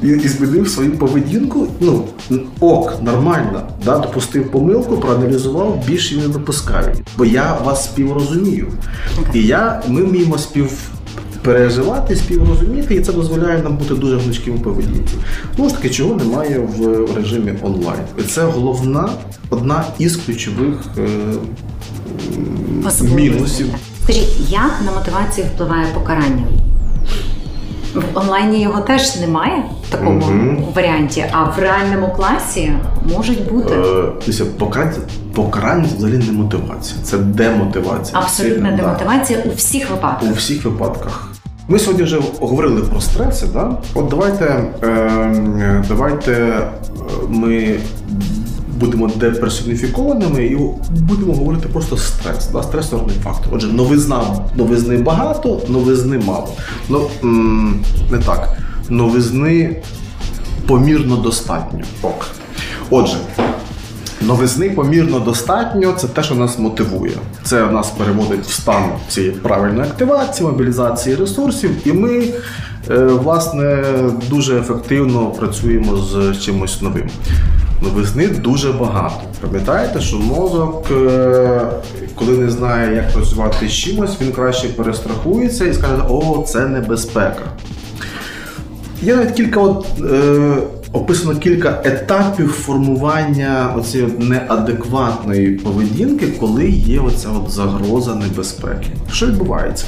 і, і змінив свою поведінку. Ну, ок, нормально, да, допустив помилку, проаналізував, більше не допускаю. Бо я вас співрозумію. І я, ми вміємо спів переживати, співрозуміти, і це дозволяє нам бути дуже гнучкими в поведінці. Знову ж таки, чого немає в режимі онлайн. І це головна, одна із ключових е, мінусів. Скажіть, як на мотивацію впливає покарання? В онлайні його теж немає в такому Мгм. варіанті, а в реальному класі можуть бути. Е, покарання, покарання взагалі не мотивація, це демотивація. Абсолютна Сильна, да. демотивація у всіх випадках. У всіх випадках. Ми сьогодні вже говорили про стреси. Да? От давайте, е, давайте ми будемо деперсоніфікованими і будемо говорити просто стрес. Да? Стресорний фактор. Отже, новизна, новизни багато, новизни мало. Ну, не так. Новизни помірно достатньо. Ок. Отже, Новизни помірно достатньо, це те, що нас мотивує. Це нас переводить в стан цієї правильної активації, мобілізації ресурсів, і ми, е, власне, дуже ефективно працюємо з чимось новим. Новизни дуже багато. Пам'ятаєте, що мозок, е, коли не знає, як працювати з чимось, він краще перестрахується і скаже: О, це небезпека. Є навіть кілька от, е, описано кілька етапів формування оцієї неадекватної поведінки, коли є оця от загроза небезпеки. Що відбувається?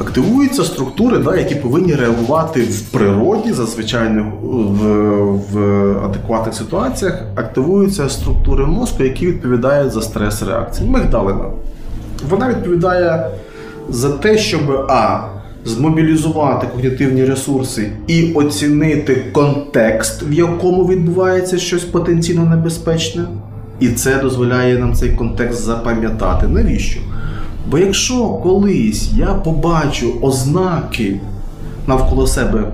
Активуються структури, да, які повинні реагувати в природі, зазвичай в, в адекватних ситуаціях. Активуються структури мозку, які відповідають за стрес реакції. Мигдалина. Вона відповідає за те, щоб а. Змобілізувати когнітивні ресурси і оцінити контекст, в якому відбувається щось потенційно небезпечне. І це дозволяє нам цей контекст запам'ятати. Навіщо? Бо якщо колись я побачу ознаки навколо себе,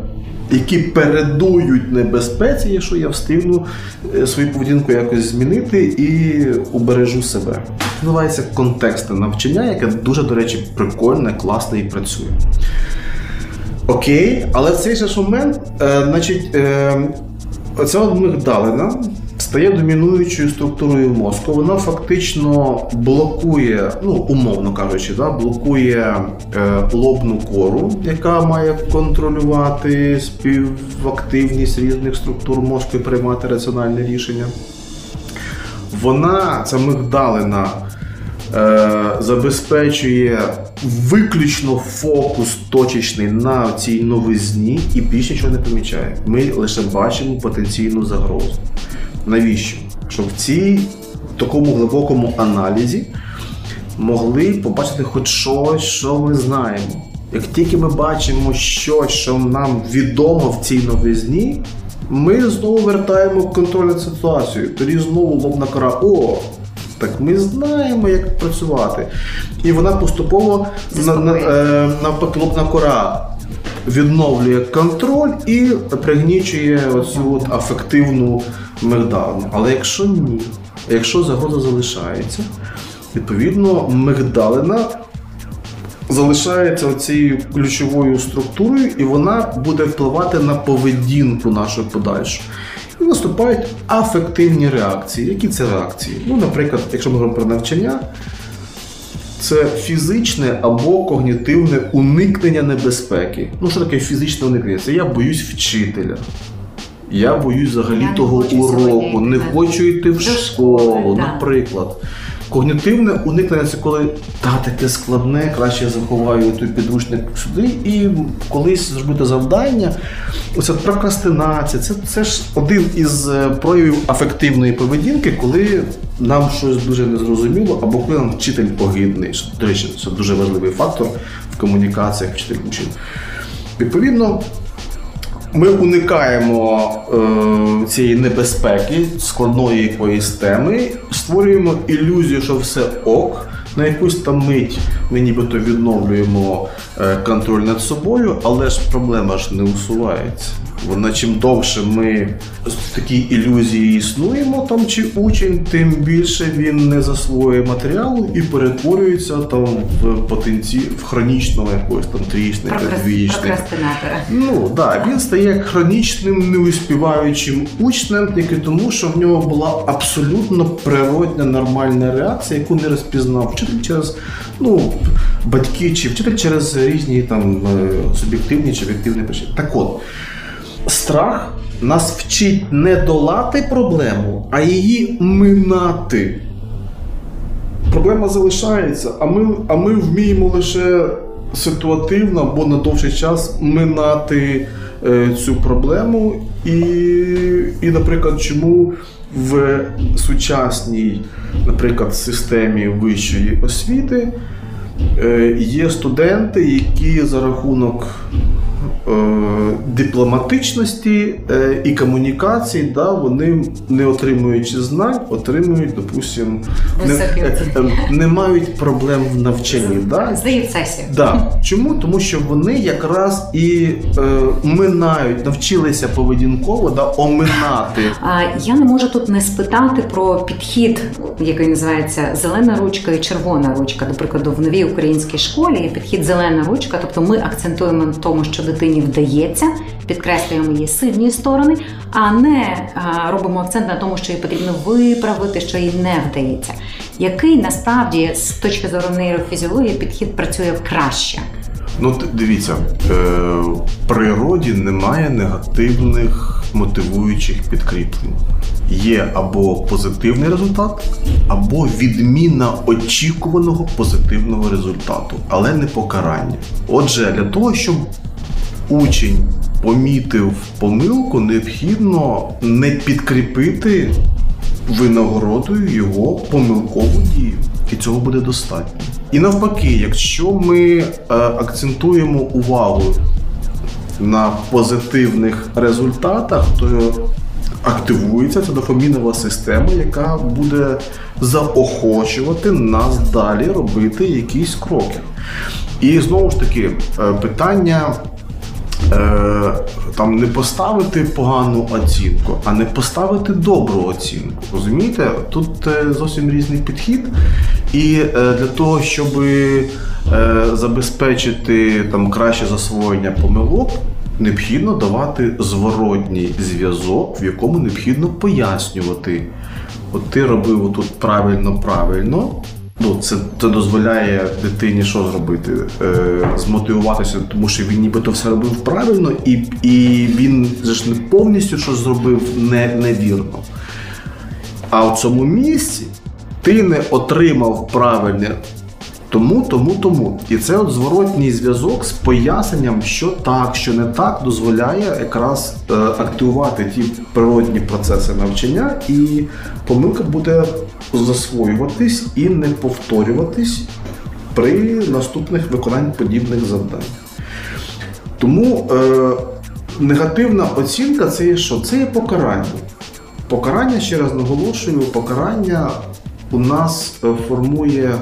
які передують небезпеці, якщо я встигну е, свою поведінку якось змінити і убережу себе. Це називається контекстне навчання, яке дуже, до речі, прикольне, класне і працює. Окей, але цей же момент, е, значить, е, оця мигдалина стає домінуючою структурою мозку. Вона фактично блокує, ну умовно кажучи, да, блокує е, лобну кору, яка має контролювати співактивність різних структур мозку і приймати раціональне рішення. Вона, ця мигдалина, е, забезпечує виключно фокус точечний на цій новизні і більше нічого не помічає. Ми лише бачимо потенційну загрозу. Навіщо? Щоб в цій такому глибокому аналізі могли побачити хоч щось, що ми знаємо. Як тільки ми бачимо щось, що нам відомо в цій новизні, ми знову вертаємо контроль над ситуацією. Тоді знову лобна кора. О, так ми знаємо, як працювати. І вона поступово на, на, е, навпаки лобна кора відновлює контроль і пригнічує оцю от афективну мигдалину. Але якщо ні, якщо загроза залишається, відповідно мигдалина залишається цією ключовою структурою, і вона буде впливати на поведінку нашу подальшу. І наступають афективні реакції. Які це реакції? Ну, наприклад, якщо ми говоримо про навчання, це фізичне або когнітивне уникнення небезпеки. Ну, що таке фізичне уникнення? Це я боюсь вчителя. Я боюсь взагалі Я того уроку, не хочу йти в школу, наприклад. Когнітивне уникнення це коли та таке складне, краще я заховаю той підручник сюди і колись зробити завдання. Оце прокрастинація. Це, це ж один із е, проявів афективної поведінки, коли нам щось дуже незрозуміло, або коли нам вчитель погидний. Що, До речі, це дуже важливий фактор в комунікаціях вчитель учень. Відповідно, ми уникаємо е, цієї небезпеки, складної якоїсь теми, створюємо ілюзію, що все ок. На якусь там мить ми нібито відновлюємо е, контроль над собою, але ж проблема ж не усувається. Вона чим довше ми в такій ілюзії існуємо, там чи учень, тим більше він не засвоює матеріалу і перетворюється там в потенці в хронічного якогось там трічника, Прокрас- двічника. Ну да, він стає хронічним неуспіваючим учнем тільки тому, що в нього була абсолютно природня нормальна реакція, яку не розпізнав вчитель через ну, батьки чи вчитель через різні там е, суб'єктивні чи об'єктивні причини. Так от, страх нас вчить не долати проблему, а її минати. Проблема залишається, а ми, а ми вміємо лише ситуативно або на довший час минати е, цю проблему. І, і, наприклад, чому в сучасній, наприклад, системі вищої освіти є студенти, які за рахунок е, дипломатичності е, і комунікації, да, вони не отримуючи знань, отримують, допустимо, не, Високі е, оцінки. е, не мають проблем в навчанні. Да? Да. Чому? Тому що вони якраз і е, минають, навчилися поведінково да, оминати. А я не можу тут не спитати про підхід, який називається зелена ручка і червона ручка. До прикладу, в новій українській школі є підхід зелена ручка, тобто ми акцентуємо на тому, що дитині вдається, підкреслюємо її сильні сторони, а не робимо акцент на тому, що їй потрібно виправити, що їй не вдається. Який насправді з точки зору нейрофізіології підхід працює краще? Ну, дивіться, е, в природі немає негативних мотивуючих підкріплень. Є або позитивний результат, або відміна очікуваного позитивного результату, але не покарання. Отже, для того, щоб учень помітив помилку, необхідно не підкріпити винагородою його помилкову дію. І цього буде достатньо. І навпаки, якщо ми е, акцентуємо увагу на позитивних результатах, то активується ця дофамінова система, яка буде заохочувати нас далі робити якісь кроки. І знову ж таки, е, питання е, там не поставити погану оцінку, а не поставити добру оцінку. Розумієте? Тут е, зовсім різний підхід. І для того, щоб забезпечити там краще засвоєння помилок, необхідно давати зворотній зв'язок, в якому необхідно пояснювати. От ти робив тут правильно, правильно. Ну, це, це дозволяє дитині що зробити? Е, змотивуватися, тому що він нібито все робив правильно, і, і він ж не повністю щось зробив не, невірно. А в цьому місці ти не отримав правильне тому, тому, тому. І це от зворотній зв'язок з поясненням, що так, що не так, дозволяє якраз е, активувати ті природні процеси навчання, і помилка буде засвоюватись і не повторюватись при наступних виконанні подібних завдань. Тому е, негативна оцінка це є що? Це є покарання. Покарання, ще раз наголошую, покарання у нас е, формує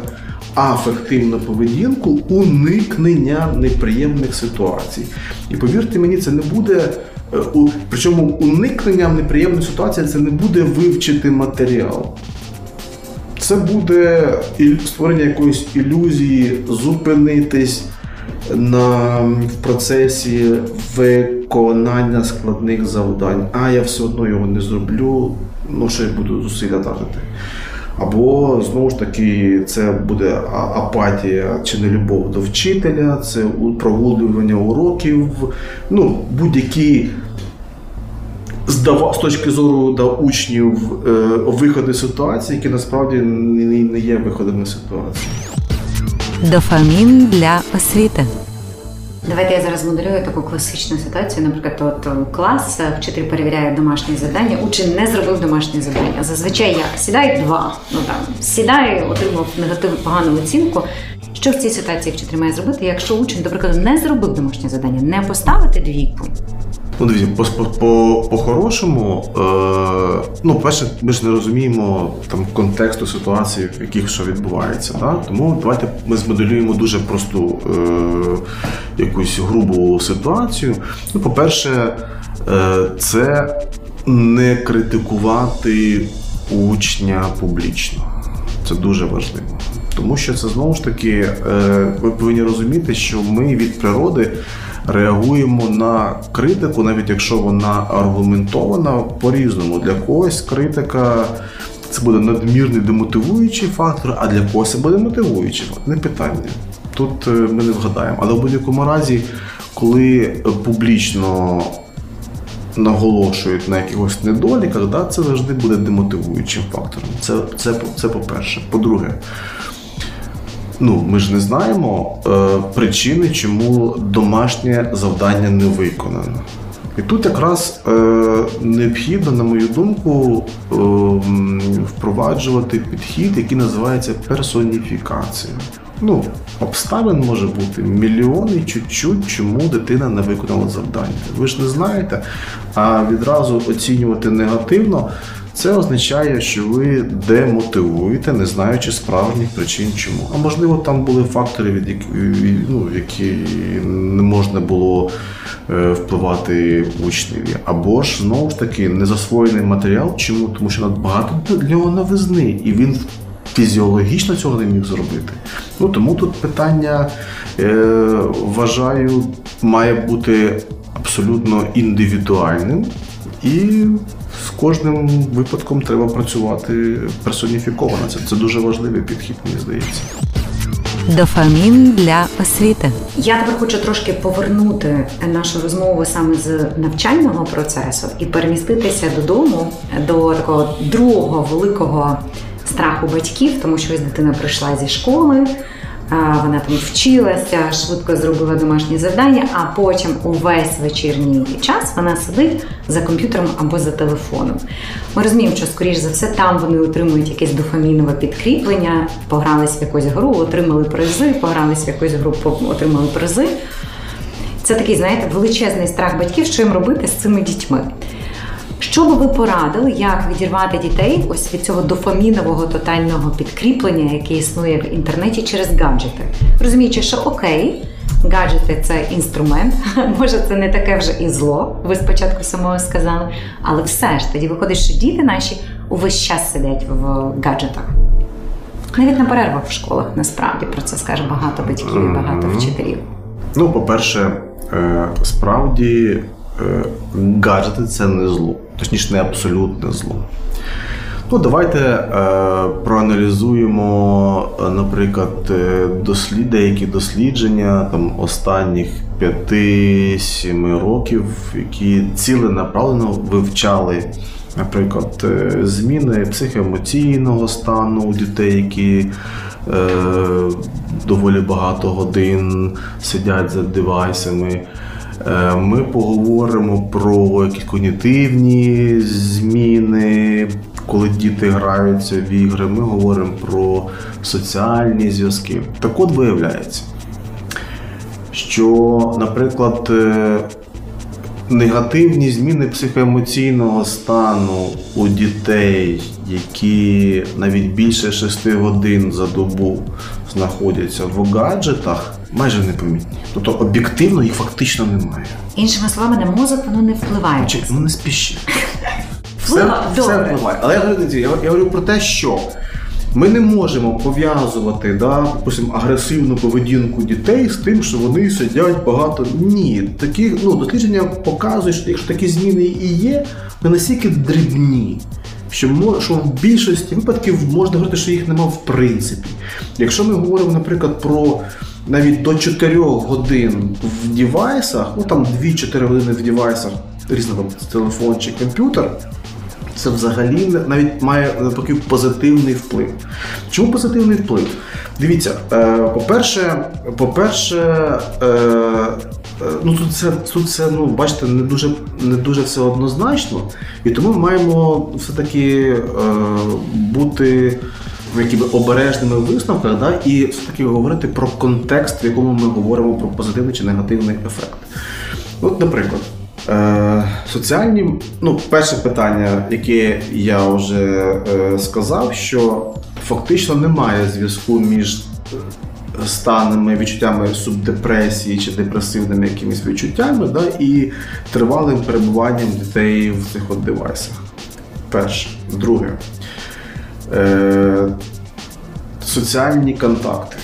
афективну поведінку уникнення неприємних ситуацій. І повірте мені, це не буде. е, Причому уникненням неприємної ситуації це не буде вивчити матеріал. Це буде створення якоїсь ілюзії, зупинитись на, в процесі виконання складних завдань. А я все одно його не зроблю, ну що я буду зусилля тратити. Або знову ж таки це буде апатія чи нелюбов до вчителя, це прогулювання уроків, ну будь-які здава, з точки зору да, учнів е, виходи ситуації, які насправді не, не є виходами з ситуації. Дофамін для освіти. Давайте я зараз моделюю таку класичну ситуацію. Наприклад, от клас, е, вчитель перевіряє домашнє завдання, учень не зробив домашнє завдання. Зазвичай я сідає два. Ну там сідає, отримав негативну погану оцінку. Що в цій ситуації вчитель має зробити, якщо учень, до прикладу, не зробив домашнє завдання, не поставити двійку? Ну, дивіться, по, по, по, по-хорошому, е, ну, перше, ми ж не розуміємо там контексту ситуації, в яких що відбувається. Да? Тому давайте ми змоделюємо дуже просту е, якусь грубу ситуацію. Ну, по-перше, е, це не критикувати учня публічно. Це дуже важливо. Тому що це знову ж таки, е, ви повинні розуміти, що ми від природи реагуємо на критику, навіть якщо вона аргументована по-різному. Для когось критика це буде надмірний демотивуючий фактор, а для когось це буде мотивуючий фактор. Не питання. Тут е, ми не вгадаємо. Але в будь-якому разі, коли публічно наголошують на якихось недоліках, да, це завжди буде демотивуючим фактором. Це, це, це по-перше. По-друге, ну, ми ж не знаємо е, причини, чому домашнє завдання не виконано. І тут якраз е, необхідно, на мою думку, е, впроваджувати підхід, який називається персоніфікація. ну, обставин може бути мільйони чуть-чуть, чому дитина не виконала завдання. Ви ж не знаєте, а відразу оцінювати негативно. Це означає, що ви демотивуєте, не знаючи справжніх причин, чому. А можливо, там були фактори, від які, ну, які не можна було е, впливати учневі. Або ж знову ж таки незасвоєний матеріал. Чому? Тому що багато для нього новизни, і він фізіологічно цього не міг зробити. Ну тому тут питання, е, вважаю, має бути абсолютно індивідуальним і кожним випадком треба працювати персоніфіковано. Це, це дуже важливий підхід, мені здається. Дофамін для освіти. Я тепер хочу трошки повернути нашу розмову саме з навчального процесу і переміститися додому до такого другого великого страху батьків, тому що ось дитина прийшла зі школи вона там вчилася, швидко зробила домашні завдання, а потім увесь вечірній час вона сидить за комп'ютером або за телефоном. Ми розуміємо, що, скоріш за все, там вони отримують якесь дофамінове підкріплення, погрались в якусь гру, отримали призи, погрались в якусь гру, отримали призи. Це такий, знаєте, величезний страх батьків, що їм робити з цими дітьми. Що би ви порадили, як відірвати дітей ось від цього дофамінового тотального підкріплення, яке існує в інтернеті через гаджети? Розуміючи, що окей, гаджети це інструмент, може це не таке вже і зло, ви спочатку самого сказали, але все ж тоді виходить, що діти наші увесь час сидять в гаджетах. Навіть на перервах в школах насправді про це скаже багато батьків і багато вчителів. Ну, по-перше, е, справді гаджети це не зло точніше, не абсолютне зло. Ну, Давайте е, проаналізуємо, е, наприклад, е, дослід, деякі дослідження там, останніх 5-7 років, які ціленаправлено вивчали, наприклад, е, зміни психоемоційного стану у дітей, які е, доволі багато годин сидять за девайсами. Е, ми поговоримо про якісь когнітивні зміни, коли діти граються в ігри. Ми говоримо про соціальні зв'язки. Так от виявляється, що, наприклад, е, негативні зміни психоемоційного стану у дітей, які навіть більше 6 годин за добу знаходяться в гаджетах майже непомітні. Тобто об'єктивно їх фактично немає. Іншими словами, на мозок воно не впливає. Чек, ну не спіши. Все, все впливає. Але я говорю, я, я говорю про те, що ми не можемо пов'язувати да, допустим, агресивну поведінку дітей з тим, що вони сидять багато. Ні, такі ну, дослідження показують, що якщо такі зміни і є, вони настільки дрібні. Що що в більшості випадків можна говорити, що їх нема в принципі. Якщо ми говоримо, наприклад, про навіть до 4 годин в девайсах, ну там 2-4 години в девайсах, різно там телефон чи комп'ютер, це взагалі навіть має такий позитивний вплив. Чому позитивний вплив? Дивіться, е, по-перше, по-перше, е, ну тут це тут це, ну бачите, не дуже не дуже все однозначно, і тому ми маємо все-таки бути якими обережними висновках, да, і все-таки говорити про контекст, в якому ми говоримо про позитивний чи негативний ефект. От, наприклад, е, соціальні, ну, перше питання, яке я вже е, сказав, що фактично немає зв'язку між станами, відчуттями субдепресії чи депресивними якимись відчуттями, да, і тривалим перебуванням дітей в цих от девайсах. Перше. Друге. Е, соціальні контакти.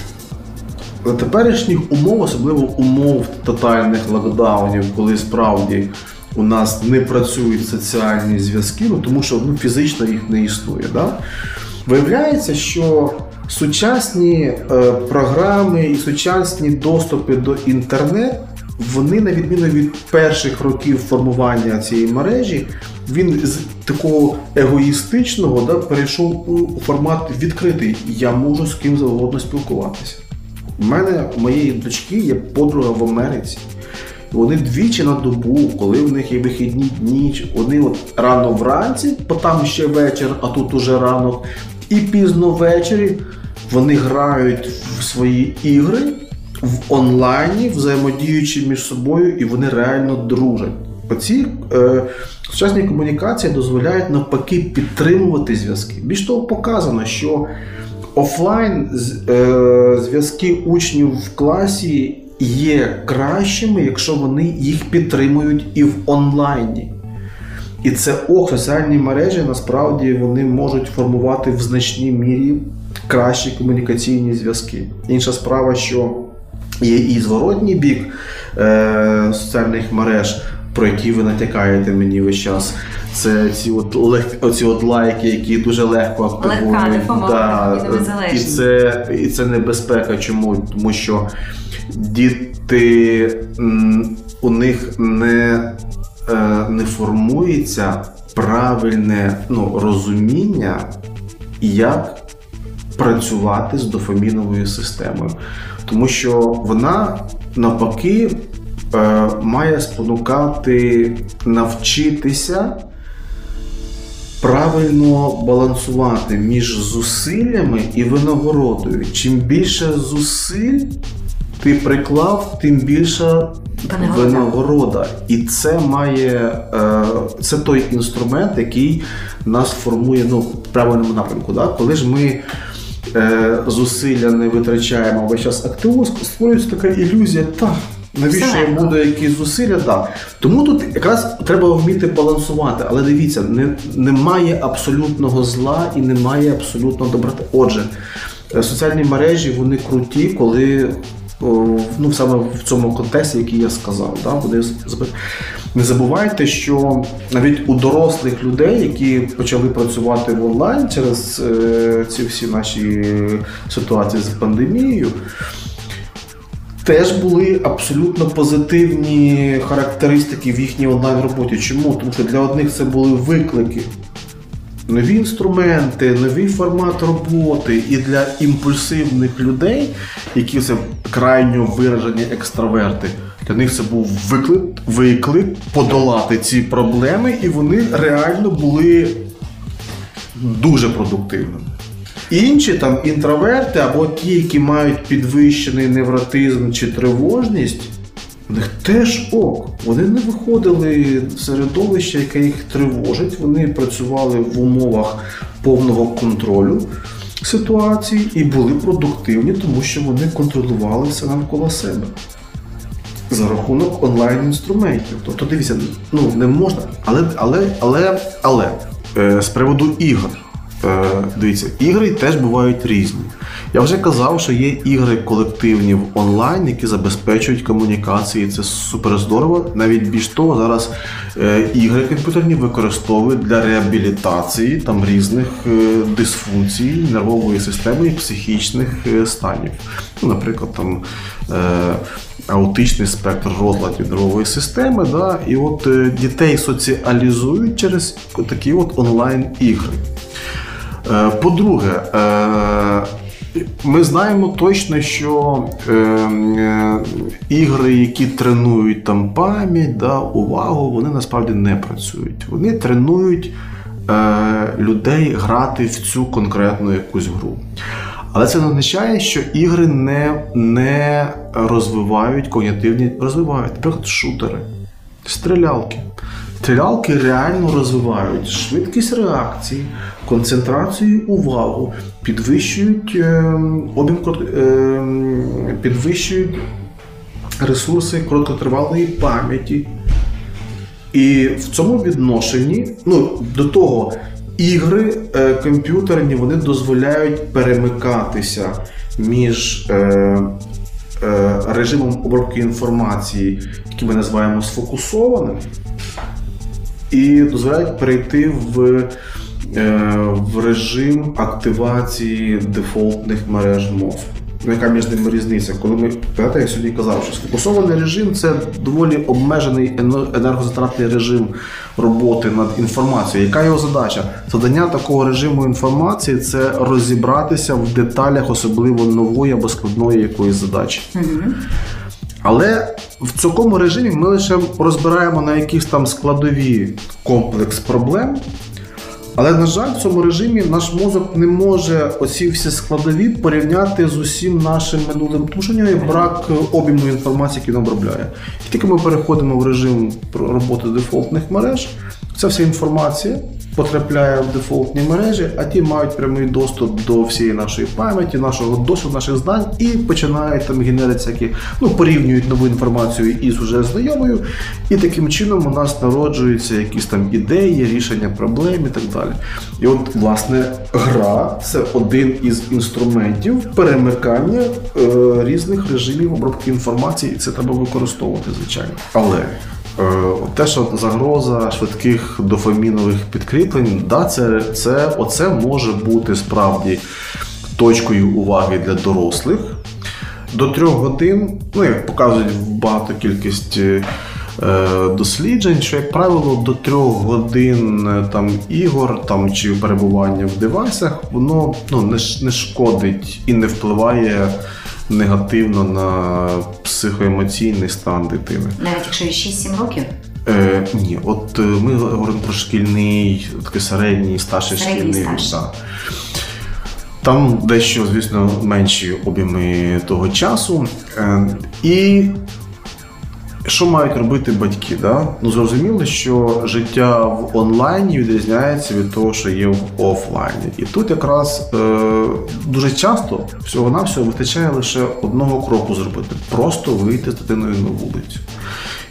За теперішніх умов, особливо умов тотальних локдаунів, коли справді у нас не працюють соціальні зв'язки, ну тому що ну, фізично їх не існує. Да? Виявляється, що сучасні е, програми і сучасні доступи до інтернету вони, на відміну від перших років формування цієї мережі, він з такого егоїстичного да, перейшов у формат відкритий. Я можу з ким завгодно спілкуватися. У мене у моєї дочки є подруга в Америці. Вони двічі на добу, коли в них є вихідні дні, вони от рано вранці, бо там ще вечір, а тут уже ранок, і пізно ввечері вони грають в свої ігри в онлайні, взаємодіючи між собою, і вони реально дружать. Оці е, сучасні комунікації дозволяють навпаки підтримувати зв'язки. Більш того, показано, що офлайн е, зв'язки учнів в класі є кращими, якщо вони їх підтримують і в онлайні. І це ох, соціальні мережі насправді вони можуть формувати в значній мірі кращі комунікаційні зв'язки. Інша справа, що є і зворотній бік е, соціальних мереж, про які ви натякаєте мені весь час. Це ці от лег, оці от лайки, які дуже легко активують. Які і це, і це небезпека. Чому? Тому що діти у них не, е, не формується правильне ну, розуміння, як працювати з дофаміновою системою. Тому що вона навпаки е, має спонукати навчитися правильно балансувати між зусиллями і винагородою. Чим більше зусиль ти приклав, тим більша Винагорода. винагорода. І це має е, це той інструмент, який нас формує ну, в правильному напрямку. Да? Коли ж ми зусилля не витрачаємо весь час активно, створюється така ілюзія, та навіщо я буду якісь зусилля? Да. Тому тут якраз треба вміти балансувати. Але дивіться, не, немає абсолютного зла і немає абсолютного доброти. Отже, е, соціальні мережі вони круті, коли. Ну, саме в цьому контексті, який я сказав, да, вони не забувайте, що навіть у дорослих людей, які почали працювати в онлайн через е, ці всі наші ситуації з пандемією, теж були абсолютно позитивні характеристики в їхній онлайн роботі. Чому? Тому що для одних це були виклики. Нові інструменти, новий формат роботи, і для імпульсивних людей, які це крайньо виражені екстраверти, для них це був виклик, виклик подолати ці проблеми, і вони реально були дуже продуктивними. Інші там інтроверти або ті, які мають підвищений невротизм чи тривожність, у них теж ок. Вони не виходили в середовище, яке їх тривожить. Вони працювали в умовах повного контролю ситуації і були продуктивні, тому що вони контролювали все навколо себе. За рахунок онлайн-інструментів. Тобто, дивіться, ну не можна, але, але, але, але е, з приводу ігор. Е, дивіться, ігри теж бувають різні. Я вже казав, що є ігри колективні в онлайн, які забезпечують комунікації. Це супер здорово. Навіть більш того, зараз е, ігри комп'ютерні використовують для реабілітації там різних е, дисфункцій нервової системи і психічних станів. Ну, наприклад, там. Аутичний спектр розладів нервової системи, да, і от дітей соціалізують через такі от онлайн-ігри. Е, По-друге, е, ми знаємо точно, що е, ігри, які тренують там пам'ять, да, увагу, вони насправді не працюють. Вони тренують людей грати в цю конкретну якусь гру. Але це не означає, що ігри не, не розвивають когнітивні, розвивають, наприклад, шутери, стрілялки. Стрілялки реально розвивають швидкість реакції, концентрацію увагу, підвищують е, об'єм корот- е, підвищують ресурси короткотривалої пам'яті. І в цьому відношенні, ну, до того, ігри е, комп'ютерні вони дозволяють перемикатися між е, е, режимом обробки інформації, який ми називаємо сфокусованим, і дозволяють перейти в, е, в режим активації дефолтних мереж мозку. Ну, яка між ними різниця? Коли ми пам'ятаєте, я сьогодні казав, що сфокусований режим це доволі обмежений енергозатратний режим роботи над інформацією. Яка його задача? Задання такого режиму інформації це розібратися в деталях, особливо нової або складної якоїсь задачі. Але в цьому режимі ми лише розбираємо на якісь там складові комплекс проблем. Але, на жаль, в цьому режимі наш мозок не може оці всі складові порівняти з усім нашим минулим, в нього брак об'єму інформації, який він обробляє. І тільки ми переходимо в режим роботи дефолтних мереж, ця вся інформація потрапляє в дефолтні мережі, а ті мають прямий доступ до всієї нашої пам'яті, нашого досвіду, наших знань і починають там генерити всякі, ну порівнюють нову інформацію із уже знайомою, і таким чином у нас народжуються якісь там ідеї, рішення проблем і так далі. І от, власне, гра це один із інструментів перемикання е, різних режимів обробки інформації, і це треба використовувати, звичайно. Але те, що загроза швидких дофамінових підкріплень, да, це, це, оце може бути справді точкою уваги для дорослих. До трьох годин, ну як показують багато кількість е, досліджень, що, як правило, до трьох годин е, там ігор там, чи перебування в девайсах, воно ну, не, не шкодить і не впливає негативно на психоемоційний стан дитини. Навіть якщо є 6-7 років? Е, Ні, от е, ми говоримо про шкільний, такий середній, старший середній шкільний. Да. Там дещо, звісно, менші об'єми того часу. Е, і що мають робити батьки? Да? Ну зрозуміло, що життя в онлайні відрізняється від того, що є в офлайні. І тут якраз е, дуже часто всього-навсього вистачає лише одного кроку зробити просто вийти з дитиною на вулицю.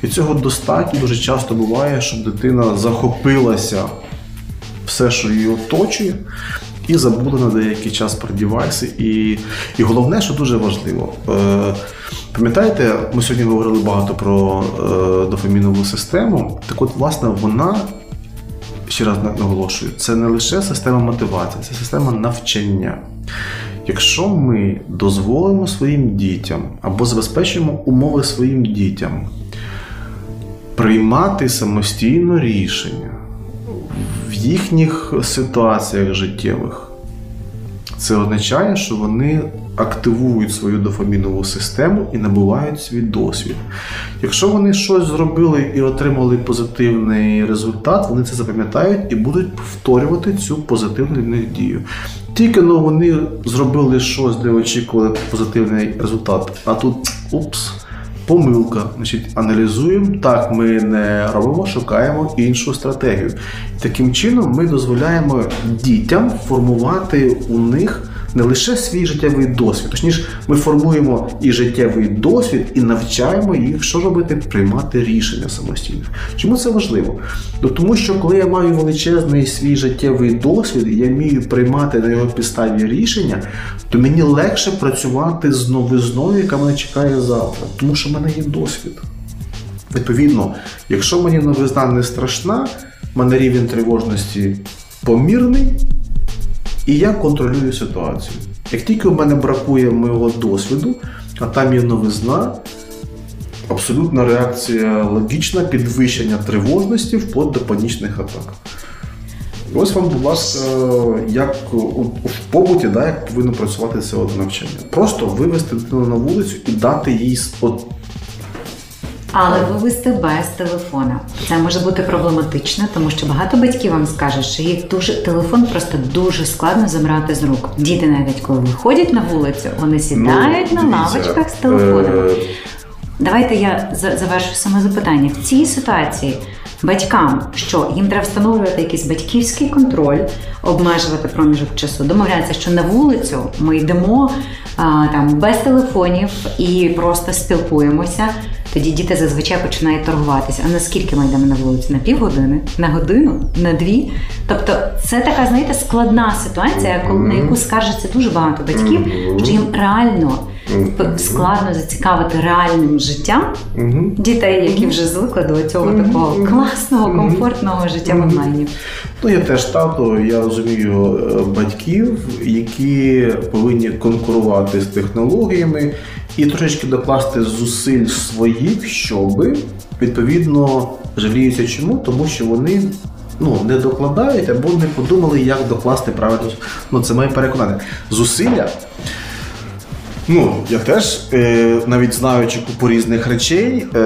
І цього достатньо дуже часто буває, щоб дитина захопилася все, що її оточує. І забули на деякий час про дівайси. І і головне, що дуже важливо, е, Пам'ятаєте, ми сьогодні говорили багато про е, дофамінову систему. Так от, власне, вона, ще раз наголошую, це не лише система мотивації, це система навчання. Якщо ми дозволимо своїм дітям або забезпечуємо умови своїм дітям приймати самостійно рішення їхніх ситуаціях життєвих, це означає, що вони активують свою дофамінову систему і набувають свій досвід. Якщо вони щось зробили і отримали позитивний результат, вони це запам'ятають і будуть повторювати цю позитивну для них дію. Тільки но вони зробили щось, де очікували позитивний результат, а тут упс. Помилка, значить, аналізуємо. Так, ми не робимо, шукаємо іншу стратегію. Таким чином, ми дозволяємо дітям формувати у них не лише свій життєвий досвід, точніше, ми формуємо і життєвий досвід, і навчаємо їх, що робити, приймати рішення самостійно. Чому це важливо? Ну, Тому що коли я маю величезний свій життєвий досвід, і я вмію приймати на його підставі рішення, то мені легше працювати з новизною, яка мене чекає завтра, тому що в мене є досвід. Відповідно, якщо мені новизна не страшна, в мене рівень тривожності помірний. І я контролюю ситуацію. Як тільки у мене бракує моєго досвіду, а там є новизна, абсолютна реакція логічна, підвищення тривожності вплоть до панічних атак. Ось вам, будь ласка, як в побуті, да, як повинно працювати це навчання. Просто вивести дитину на вулицю і дати їй от але вивести без телефона це може бути проблематично, тому що багато батьків вам скажуть, що їх дуже телефон просто дуже складно забрати з рук. Діти, навіть коли виходять на вулицю, вони сідають ну, на лавочках з телефонами. Е... Давайте я завершу саме запитання в цій ситуації. Батькам, що їм треба встановлювати якийсь батьківський контроль, обмежувати проміжок часу, домовлятися, що на вулицю ми йдемо а, там без телефонів і просто спілкуємося. Тоді діти зазвичай починають торгуватися. А наскільки ми йдемо на вулицю? На півгодини, на годину, на дві. Тобто, це така, знаєте, складна ситуація, коли на яку скаржиться дуже багато батьків, що їм реально складно зацікавити реальним життям дітей, які вже звикли до цього такого класного, комфортного життя в онлайні. Ну, я теж тато, я розумію е, батьків, які повинні конкурувати з технологіями і трошечки докласти зусиль своїх, щоби, відповідно жаліються чому, тому що вони. Ну, не докладають або не подумали, як докласти правильно. Ну, це моє переконання. Зусилля Ну, я теж, е, навіть знаючи купу різних речей, е,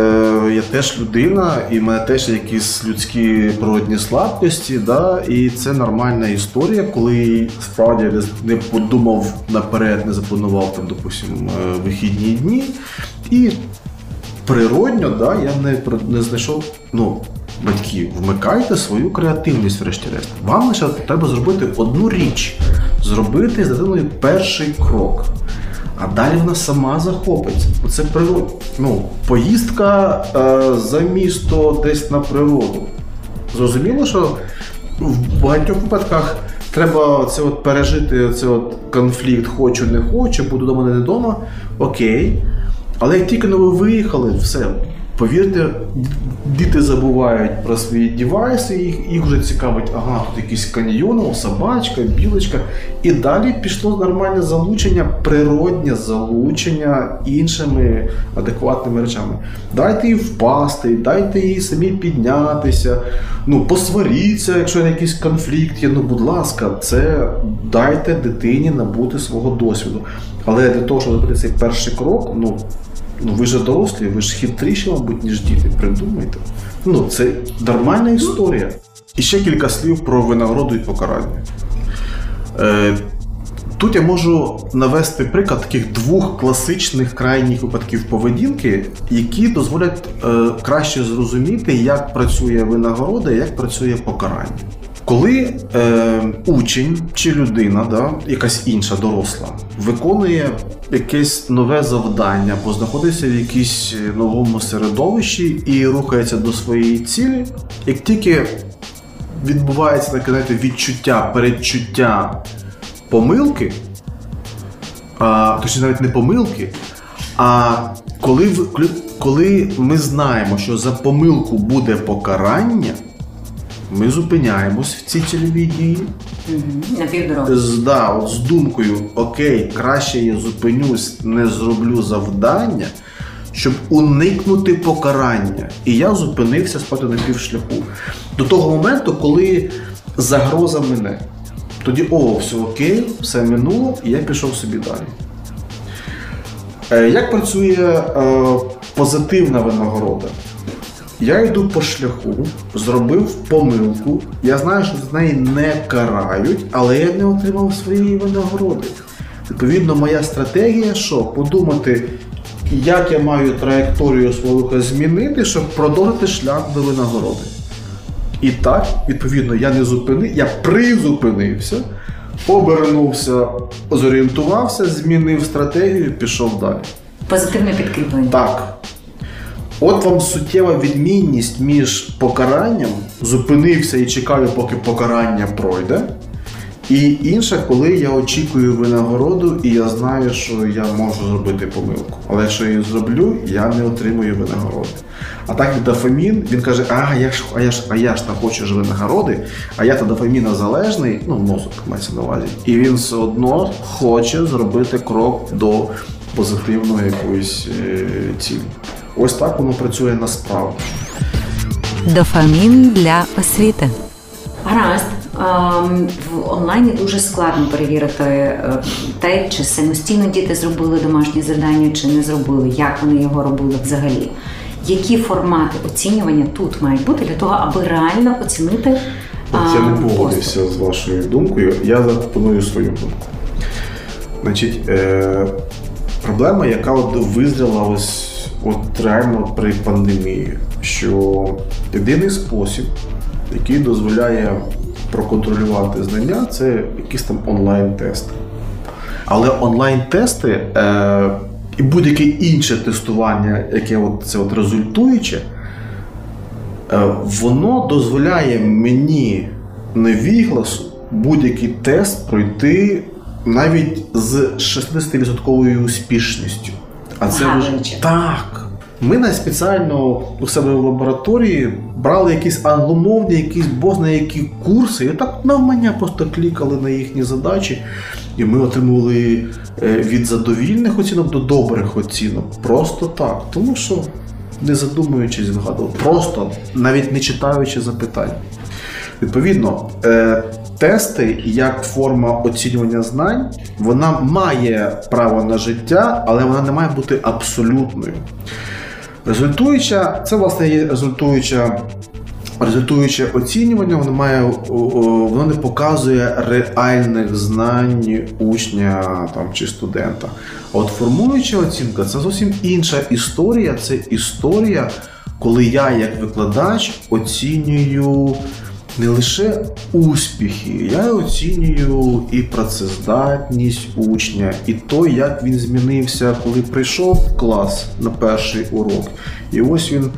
я теж людина, і в мене теж якісь людські природні слабкості, да, і це нормальна історія, коли справді не подумав наперед, не запланував там, допустимо, е, вихідні дні. І природньо, да, я не, не знайшов. ну, Батьки, вмикайте свою креативність, врешті-решт. Вам лише треба зробити одну річ: зробити з дитиною перший крок а далі вона сама захопиться. Це природа. Ну, поїздка е, за місто десь на природу. Зрозуміло, що в багатьох випадках треба це от пережити це от конфлікт, хочу, не хочу, буду дома, не вдома. Окей. Але як тільки ви виїхали, все. Повірте, діти забувають про свої девайси, їх їх вже цікавить, ага, тут якийсь каньйон, собачка, білочка. І далі пішло нормальне залучення, природнє залучення іншими адекватними речами. Дайте їй впасти, дайте їй самі піднятися, ну, посваріться, якщо якийсь конфлікт є. Ну, будь ласка, це дайте дитині набути свого досвіду. Але для того, щоб зробити цей перший крок, ну. Ну ви ж дорослі, ви ж хитріші, мабуть, ніж діти. Придумайте. Ну, це нормальна історія. І ще кілька слів про винагороду і покарання. Е, Тут я можу навести приклад таких двох класичних крайніх випадків поведінки, які дозволять е, краще зрозуміти, як працює винагорода і як працює покарання. Коли е, учень чи людина, да, якась інша доросла, виконує якесь нове завдання, або знаходиться в якійсь новому середовищі і рухається до своєї цілі, як тільки відбувається таке знаєте, відчуття, передчуття помилки, а, точніше навіть не помилки, а коли, коли ми знаємо, що за помилку буде покарання. Ми зупиняємось в цій цільовій дії. На півдороги. З, да, от з думкою, окей, краще я зупинюсь, не зроблю завдання, щоб уникнути покарання. І я зупинився спати на півшляху. До того моменту, коли загроза мене. Тоді, о, все окей, все минуло, і я пішов собі далі. Е, як працює е, позитивна винагорода? Я йду по шляху, зробив помилку. Я знаю, що з неї не карають, але я не отримав своєї винагороди. Відповідно, моя стратегія, що подумати, як я маю траєкторію свого змінити, щоб продовжити шлях до винагороди. І так, відповідно, я не зупинив, я призупинився, обернувся, зорієнтувався, змінив стратегію, пішов далі. Позитивне підкріплення. Так. От вам суттєва відмінність між покаранням, зупинився і чекаю, поки покарання пройде. І інше, коли я очікую винагороду, і я знаю, що я можу зробити помилку. Але якщо я її зроблю, я не отримую винагороди. А так як дофамін, він каже, а я ж а я ж, а я ж не хочу ж винагороди, а я то дофаміна залежний, ну мозок мається на увазі. І він все одно хоче зробити крок до позитивної якоїсь е, цілі. Ось так воно працює насправді. Дофамін для освіти. Гаразд. В онлайні дуже складно перевірити е, те, чи самостійно діти зробили домашнє завдання, чи не зробили, як вони його робили взагалі. Які формати оцінювання тут мають бути для того, аби реально оцінити? От я не погодився з вашою думкою. Я запропоную свою думку. Значить, е, проблема, яка от визріла ось от реально при пандемії, що єдиний спосіб, який дозволяє проконтролювати знання, це якісь там онлайн-тести. Але онлайн-тести е, і будь-яке інше тестування, яке от це от результуюче, е, воно дозволяє мені невігласу будь-який тест пройти навіть з 60% успішністю. А це вже так. Ми на спеціально у себе в лабораторії брали якісь англомовні, якісь бозна які курси, і так навмання просто клікали на їхні задачі, і ми отримували е, від задовільних оцінок до добрих оцінок. Просто так. Тому що, не задумуючись, вигадували, просто навіть не читаючи запитань. Відповідно, е, тести як форма оцінювання знань, вона має право на життя, але вона не має бути абсолютною. Результуюча, це власне є результуюча. Результуюче оцінювання, воно має воно не показує реальних знань учня там чи студента. А от формуюча оцінка це зовсім інша історія. Це історія, коли я, як викладач, оцінюю не лише успіхи, я оцінюю і працездатність учня, і то, як він змінився, коли прийшов в клас на перший урок. І ось він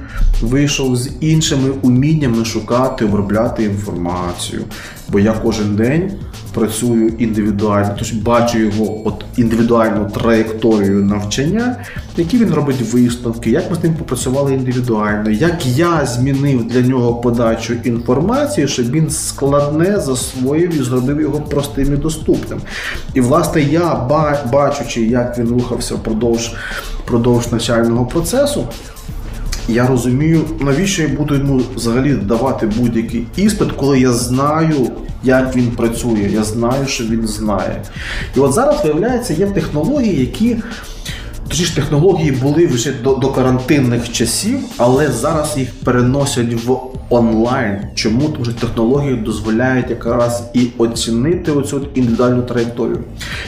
вийшов з іншими уміннями шукати, обробляти інформацію. Бо я кожен день працюю індивідуально, тож бачу його от індивідуальну траєкторію навчання, які він робить висновки, як ми з ним попрацювали індивідуально, як я змінив для нього подачу інформації, щоб він складне засвоїв і зробив його простим і доступним. І власне я бачучи, як він рухався впродовж, впродовж навчального процесу. Я розумію, навіщо я буду йому взагалі давати будь-який іспит, коли я знаю, як він працює, я знаю, що він знає. І от зараз виявляється, є технології, які Тоді ж технології були вже до до карантинних часів, але зараз їх переносять в онлайн. Чому Тому що технології дозволяють якраз і оцінити оцю індивідуальну траєкторію.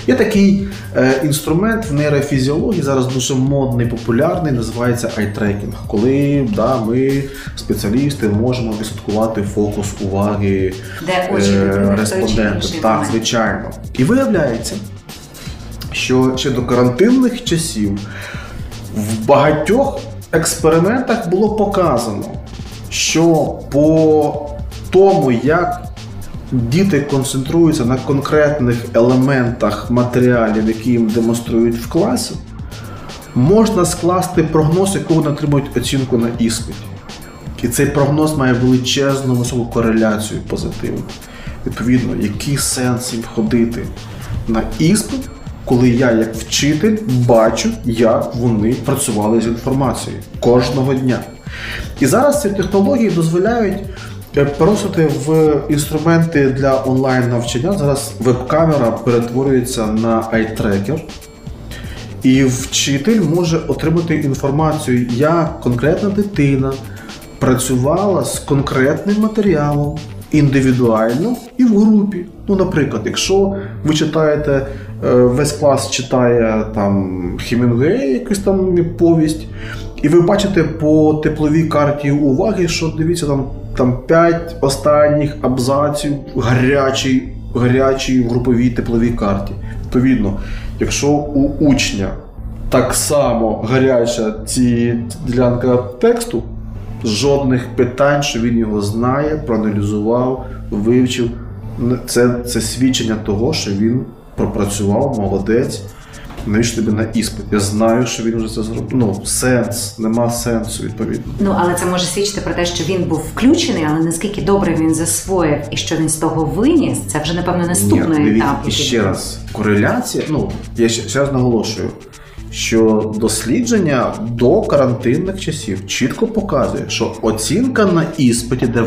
Є такий е, інструмент в нейрофізіології, зараз дуже модний, популярний, називається айтрекінг, коли да, ми, спеціалісти, можемо відслідкувати фокус уваги Де е, респондента. Так, звичайно. І виявляється що ще до карантинних часів в багатьох експериментах було показано, що по тому, як діти концентруються на конкретних елементах матеріалів, які їм демонструють в класі, можна скласти прогноз, яку вони отримують оцінку на іспиті. І цей прогноз має величезну високу кореляцію позитивну. Відповідно, який сенс їм ходити на іспит, коли я, як вчитель, бачу, як вони працювали з інформацією кожного дня. І зараз ці технології дозволяють е, переносити в інструменти для онлайн-навчання. Зараз веб-камера перетворюється на айтрекер. І вчитель може отримати інформацію, як конкретна дитина працювала з конкретним матеріалом індивідуально і в групі. Ну, наприклад, якщо ви читаєте весь клас читає там Хемінгуей, якусь там повість, і ви бачите по тепловій карті уваги, що дивіться, там там 5 останніх абзаців гарячій, гарячій груповій тепловій карті. Відповідно, якщо у учня так само гаряча ці ділянка тексту, жодних питань, що він його знає, проаналізував, вивчив. Це, Це свідчення того, що він пропрацював, молодець. Навіщо тобі на іспит? Я знаю, що він вже це зробив. Ну, сенс, нема сенсу, відповідно. Ну, але це може свідчити про те, що він був включений, але наскільки добре він засвоїв і що він з того виніс, це вже, напевно, наступний Ні, етап. І ще раз, кореляція, ну, я ще, ще раз наголошую, що дослідження до карантинних часів чітко показує, що оцінка на іспиті, де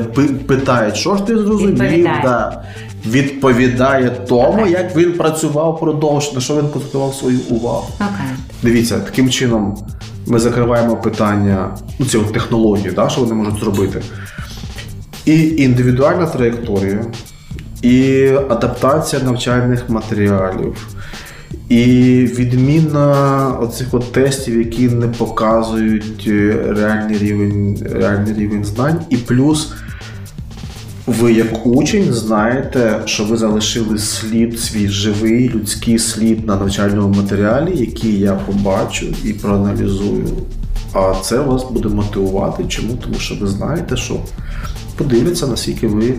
питають, що ж ти зрозумів, да, відповідає тому, як він працював продовж, на що він концентрував свою увагу. Okay. Дивіться, таким чином ми закриваємо питання ну, цієї технології, да, що вони можуть зробити. І індивідуальна траєкторія, і адаптація навчальних матеріалів. І відміна оцих от тестів, які не показують е, реальний рівень реальний рівень знань, і плюс ви, як учень, знаєте, що ви залишили слід, свій живий людський слід на навчальному матеріалі, який я побачу і проаналізую. А це вас буде мотивувати. Чому? Тому що ви знаєте, що подивляться, наскільки ви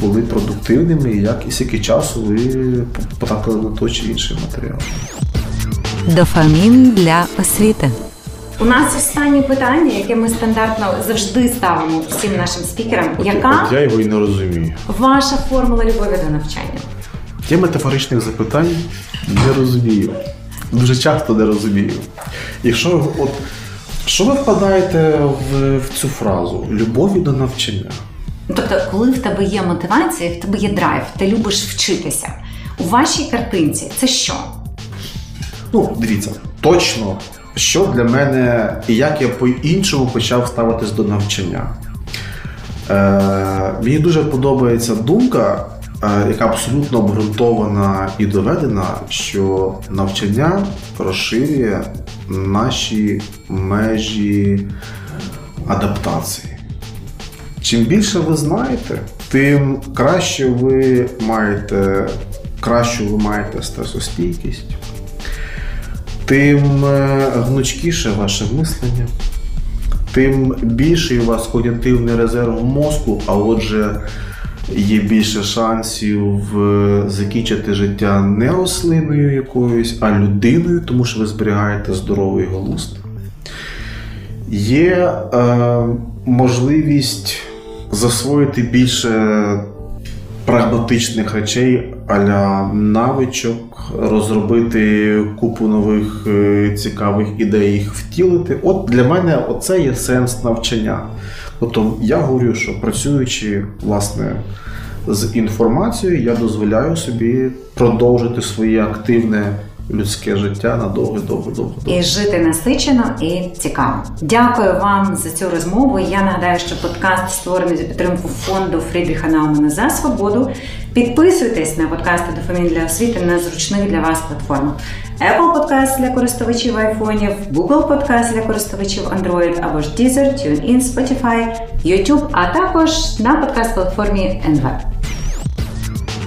були продуктивними, і як і скільки часу ви потрапили на той чи інший матеріал. Дофамін для освіти. У нас останнє питання, яке ми стандартно завжди ставимо всім нашим спікерам. Яка от я його і не розумію. Ваша формула любові до навчання? Я метафоричних запитань не розумію. Дуже часто не розумію. Якщо от що ви вкладаєте в, в цю фразу любові до навчання? Тобто, коли в тебе є мотивація, в тебе є драйв, ти любиш вчитися. У вашій картинці це що? Ну, дивіться, точно, що для мене і як я по-іншому почав ставитись до навчання. Е, Мені дуже подобається думка, е, яка абсолютно обґрунтована і доведена, що навчання розширює наші межі адаптації. Чим більше ви знаєте, тим краще ви маєте, кращу ви маєте стресостійкість, тим е, гнучкіше ваше мислення, тим більший у вас когнітивний резерв мозку, а отже, є більше шансів е, закінчити життя не рослиною якоюсь, а людиною, тому що ви зберігаєте здоровий глузд. Є е, можливість засвоїти більше прагматичних речей, аля навичок, розробити купу нових е, цікавих ідей, їх втілити. От для мене оце є сенс навчання. Тобто я говорю, що працюючи власне з інформацією, я дозволяю собі продовжити своє активне людське життя на довго, довго, довго. І жити насичено і цікаво. Дякую вам за цю розмову. Я нагадаю, що подкаст створений за підтримку фонду Фрідріха Наумана за свободу. Підписуйтесь на подкасти Дофамін для освіти на зручних для вас платформах. Apple Podcast для користувачів айфонів, Google Podcast для користувачів Android або ж Deezer, TuneIn, Spotify, YouTube, а також на подкаст-платформі NV.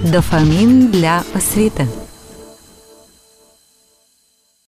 Дофамін для освіти.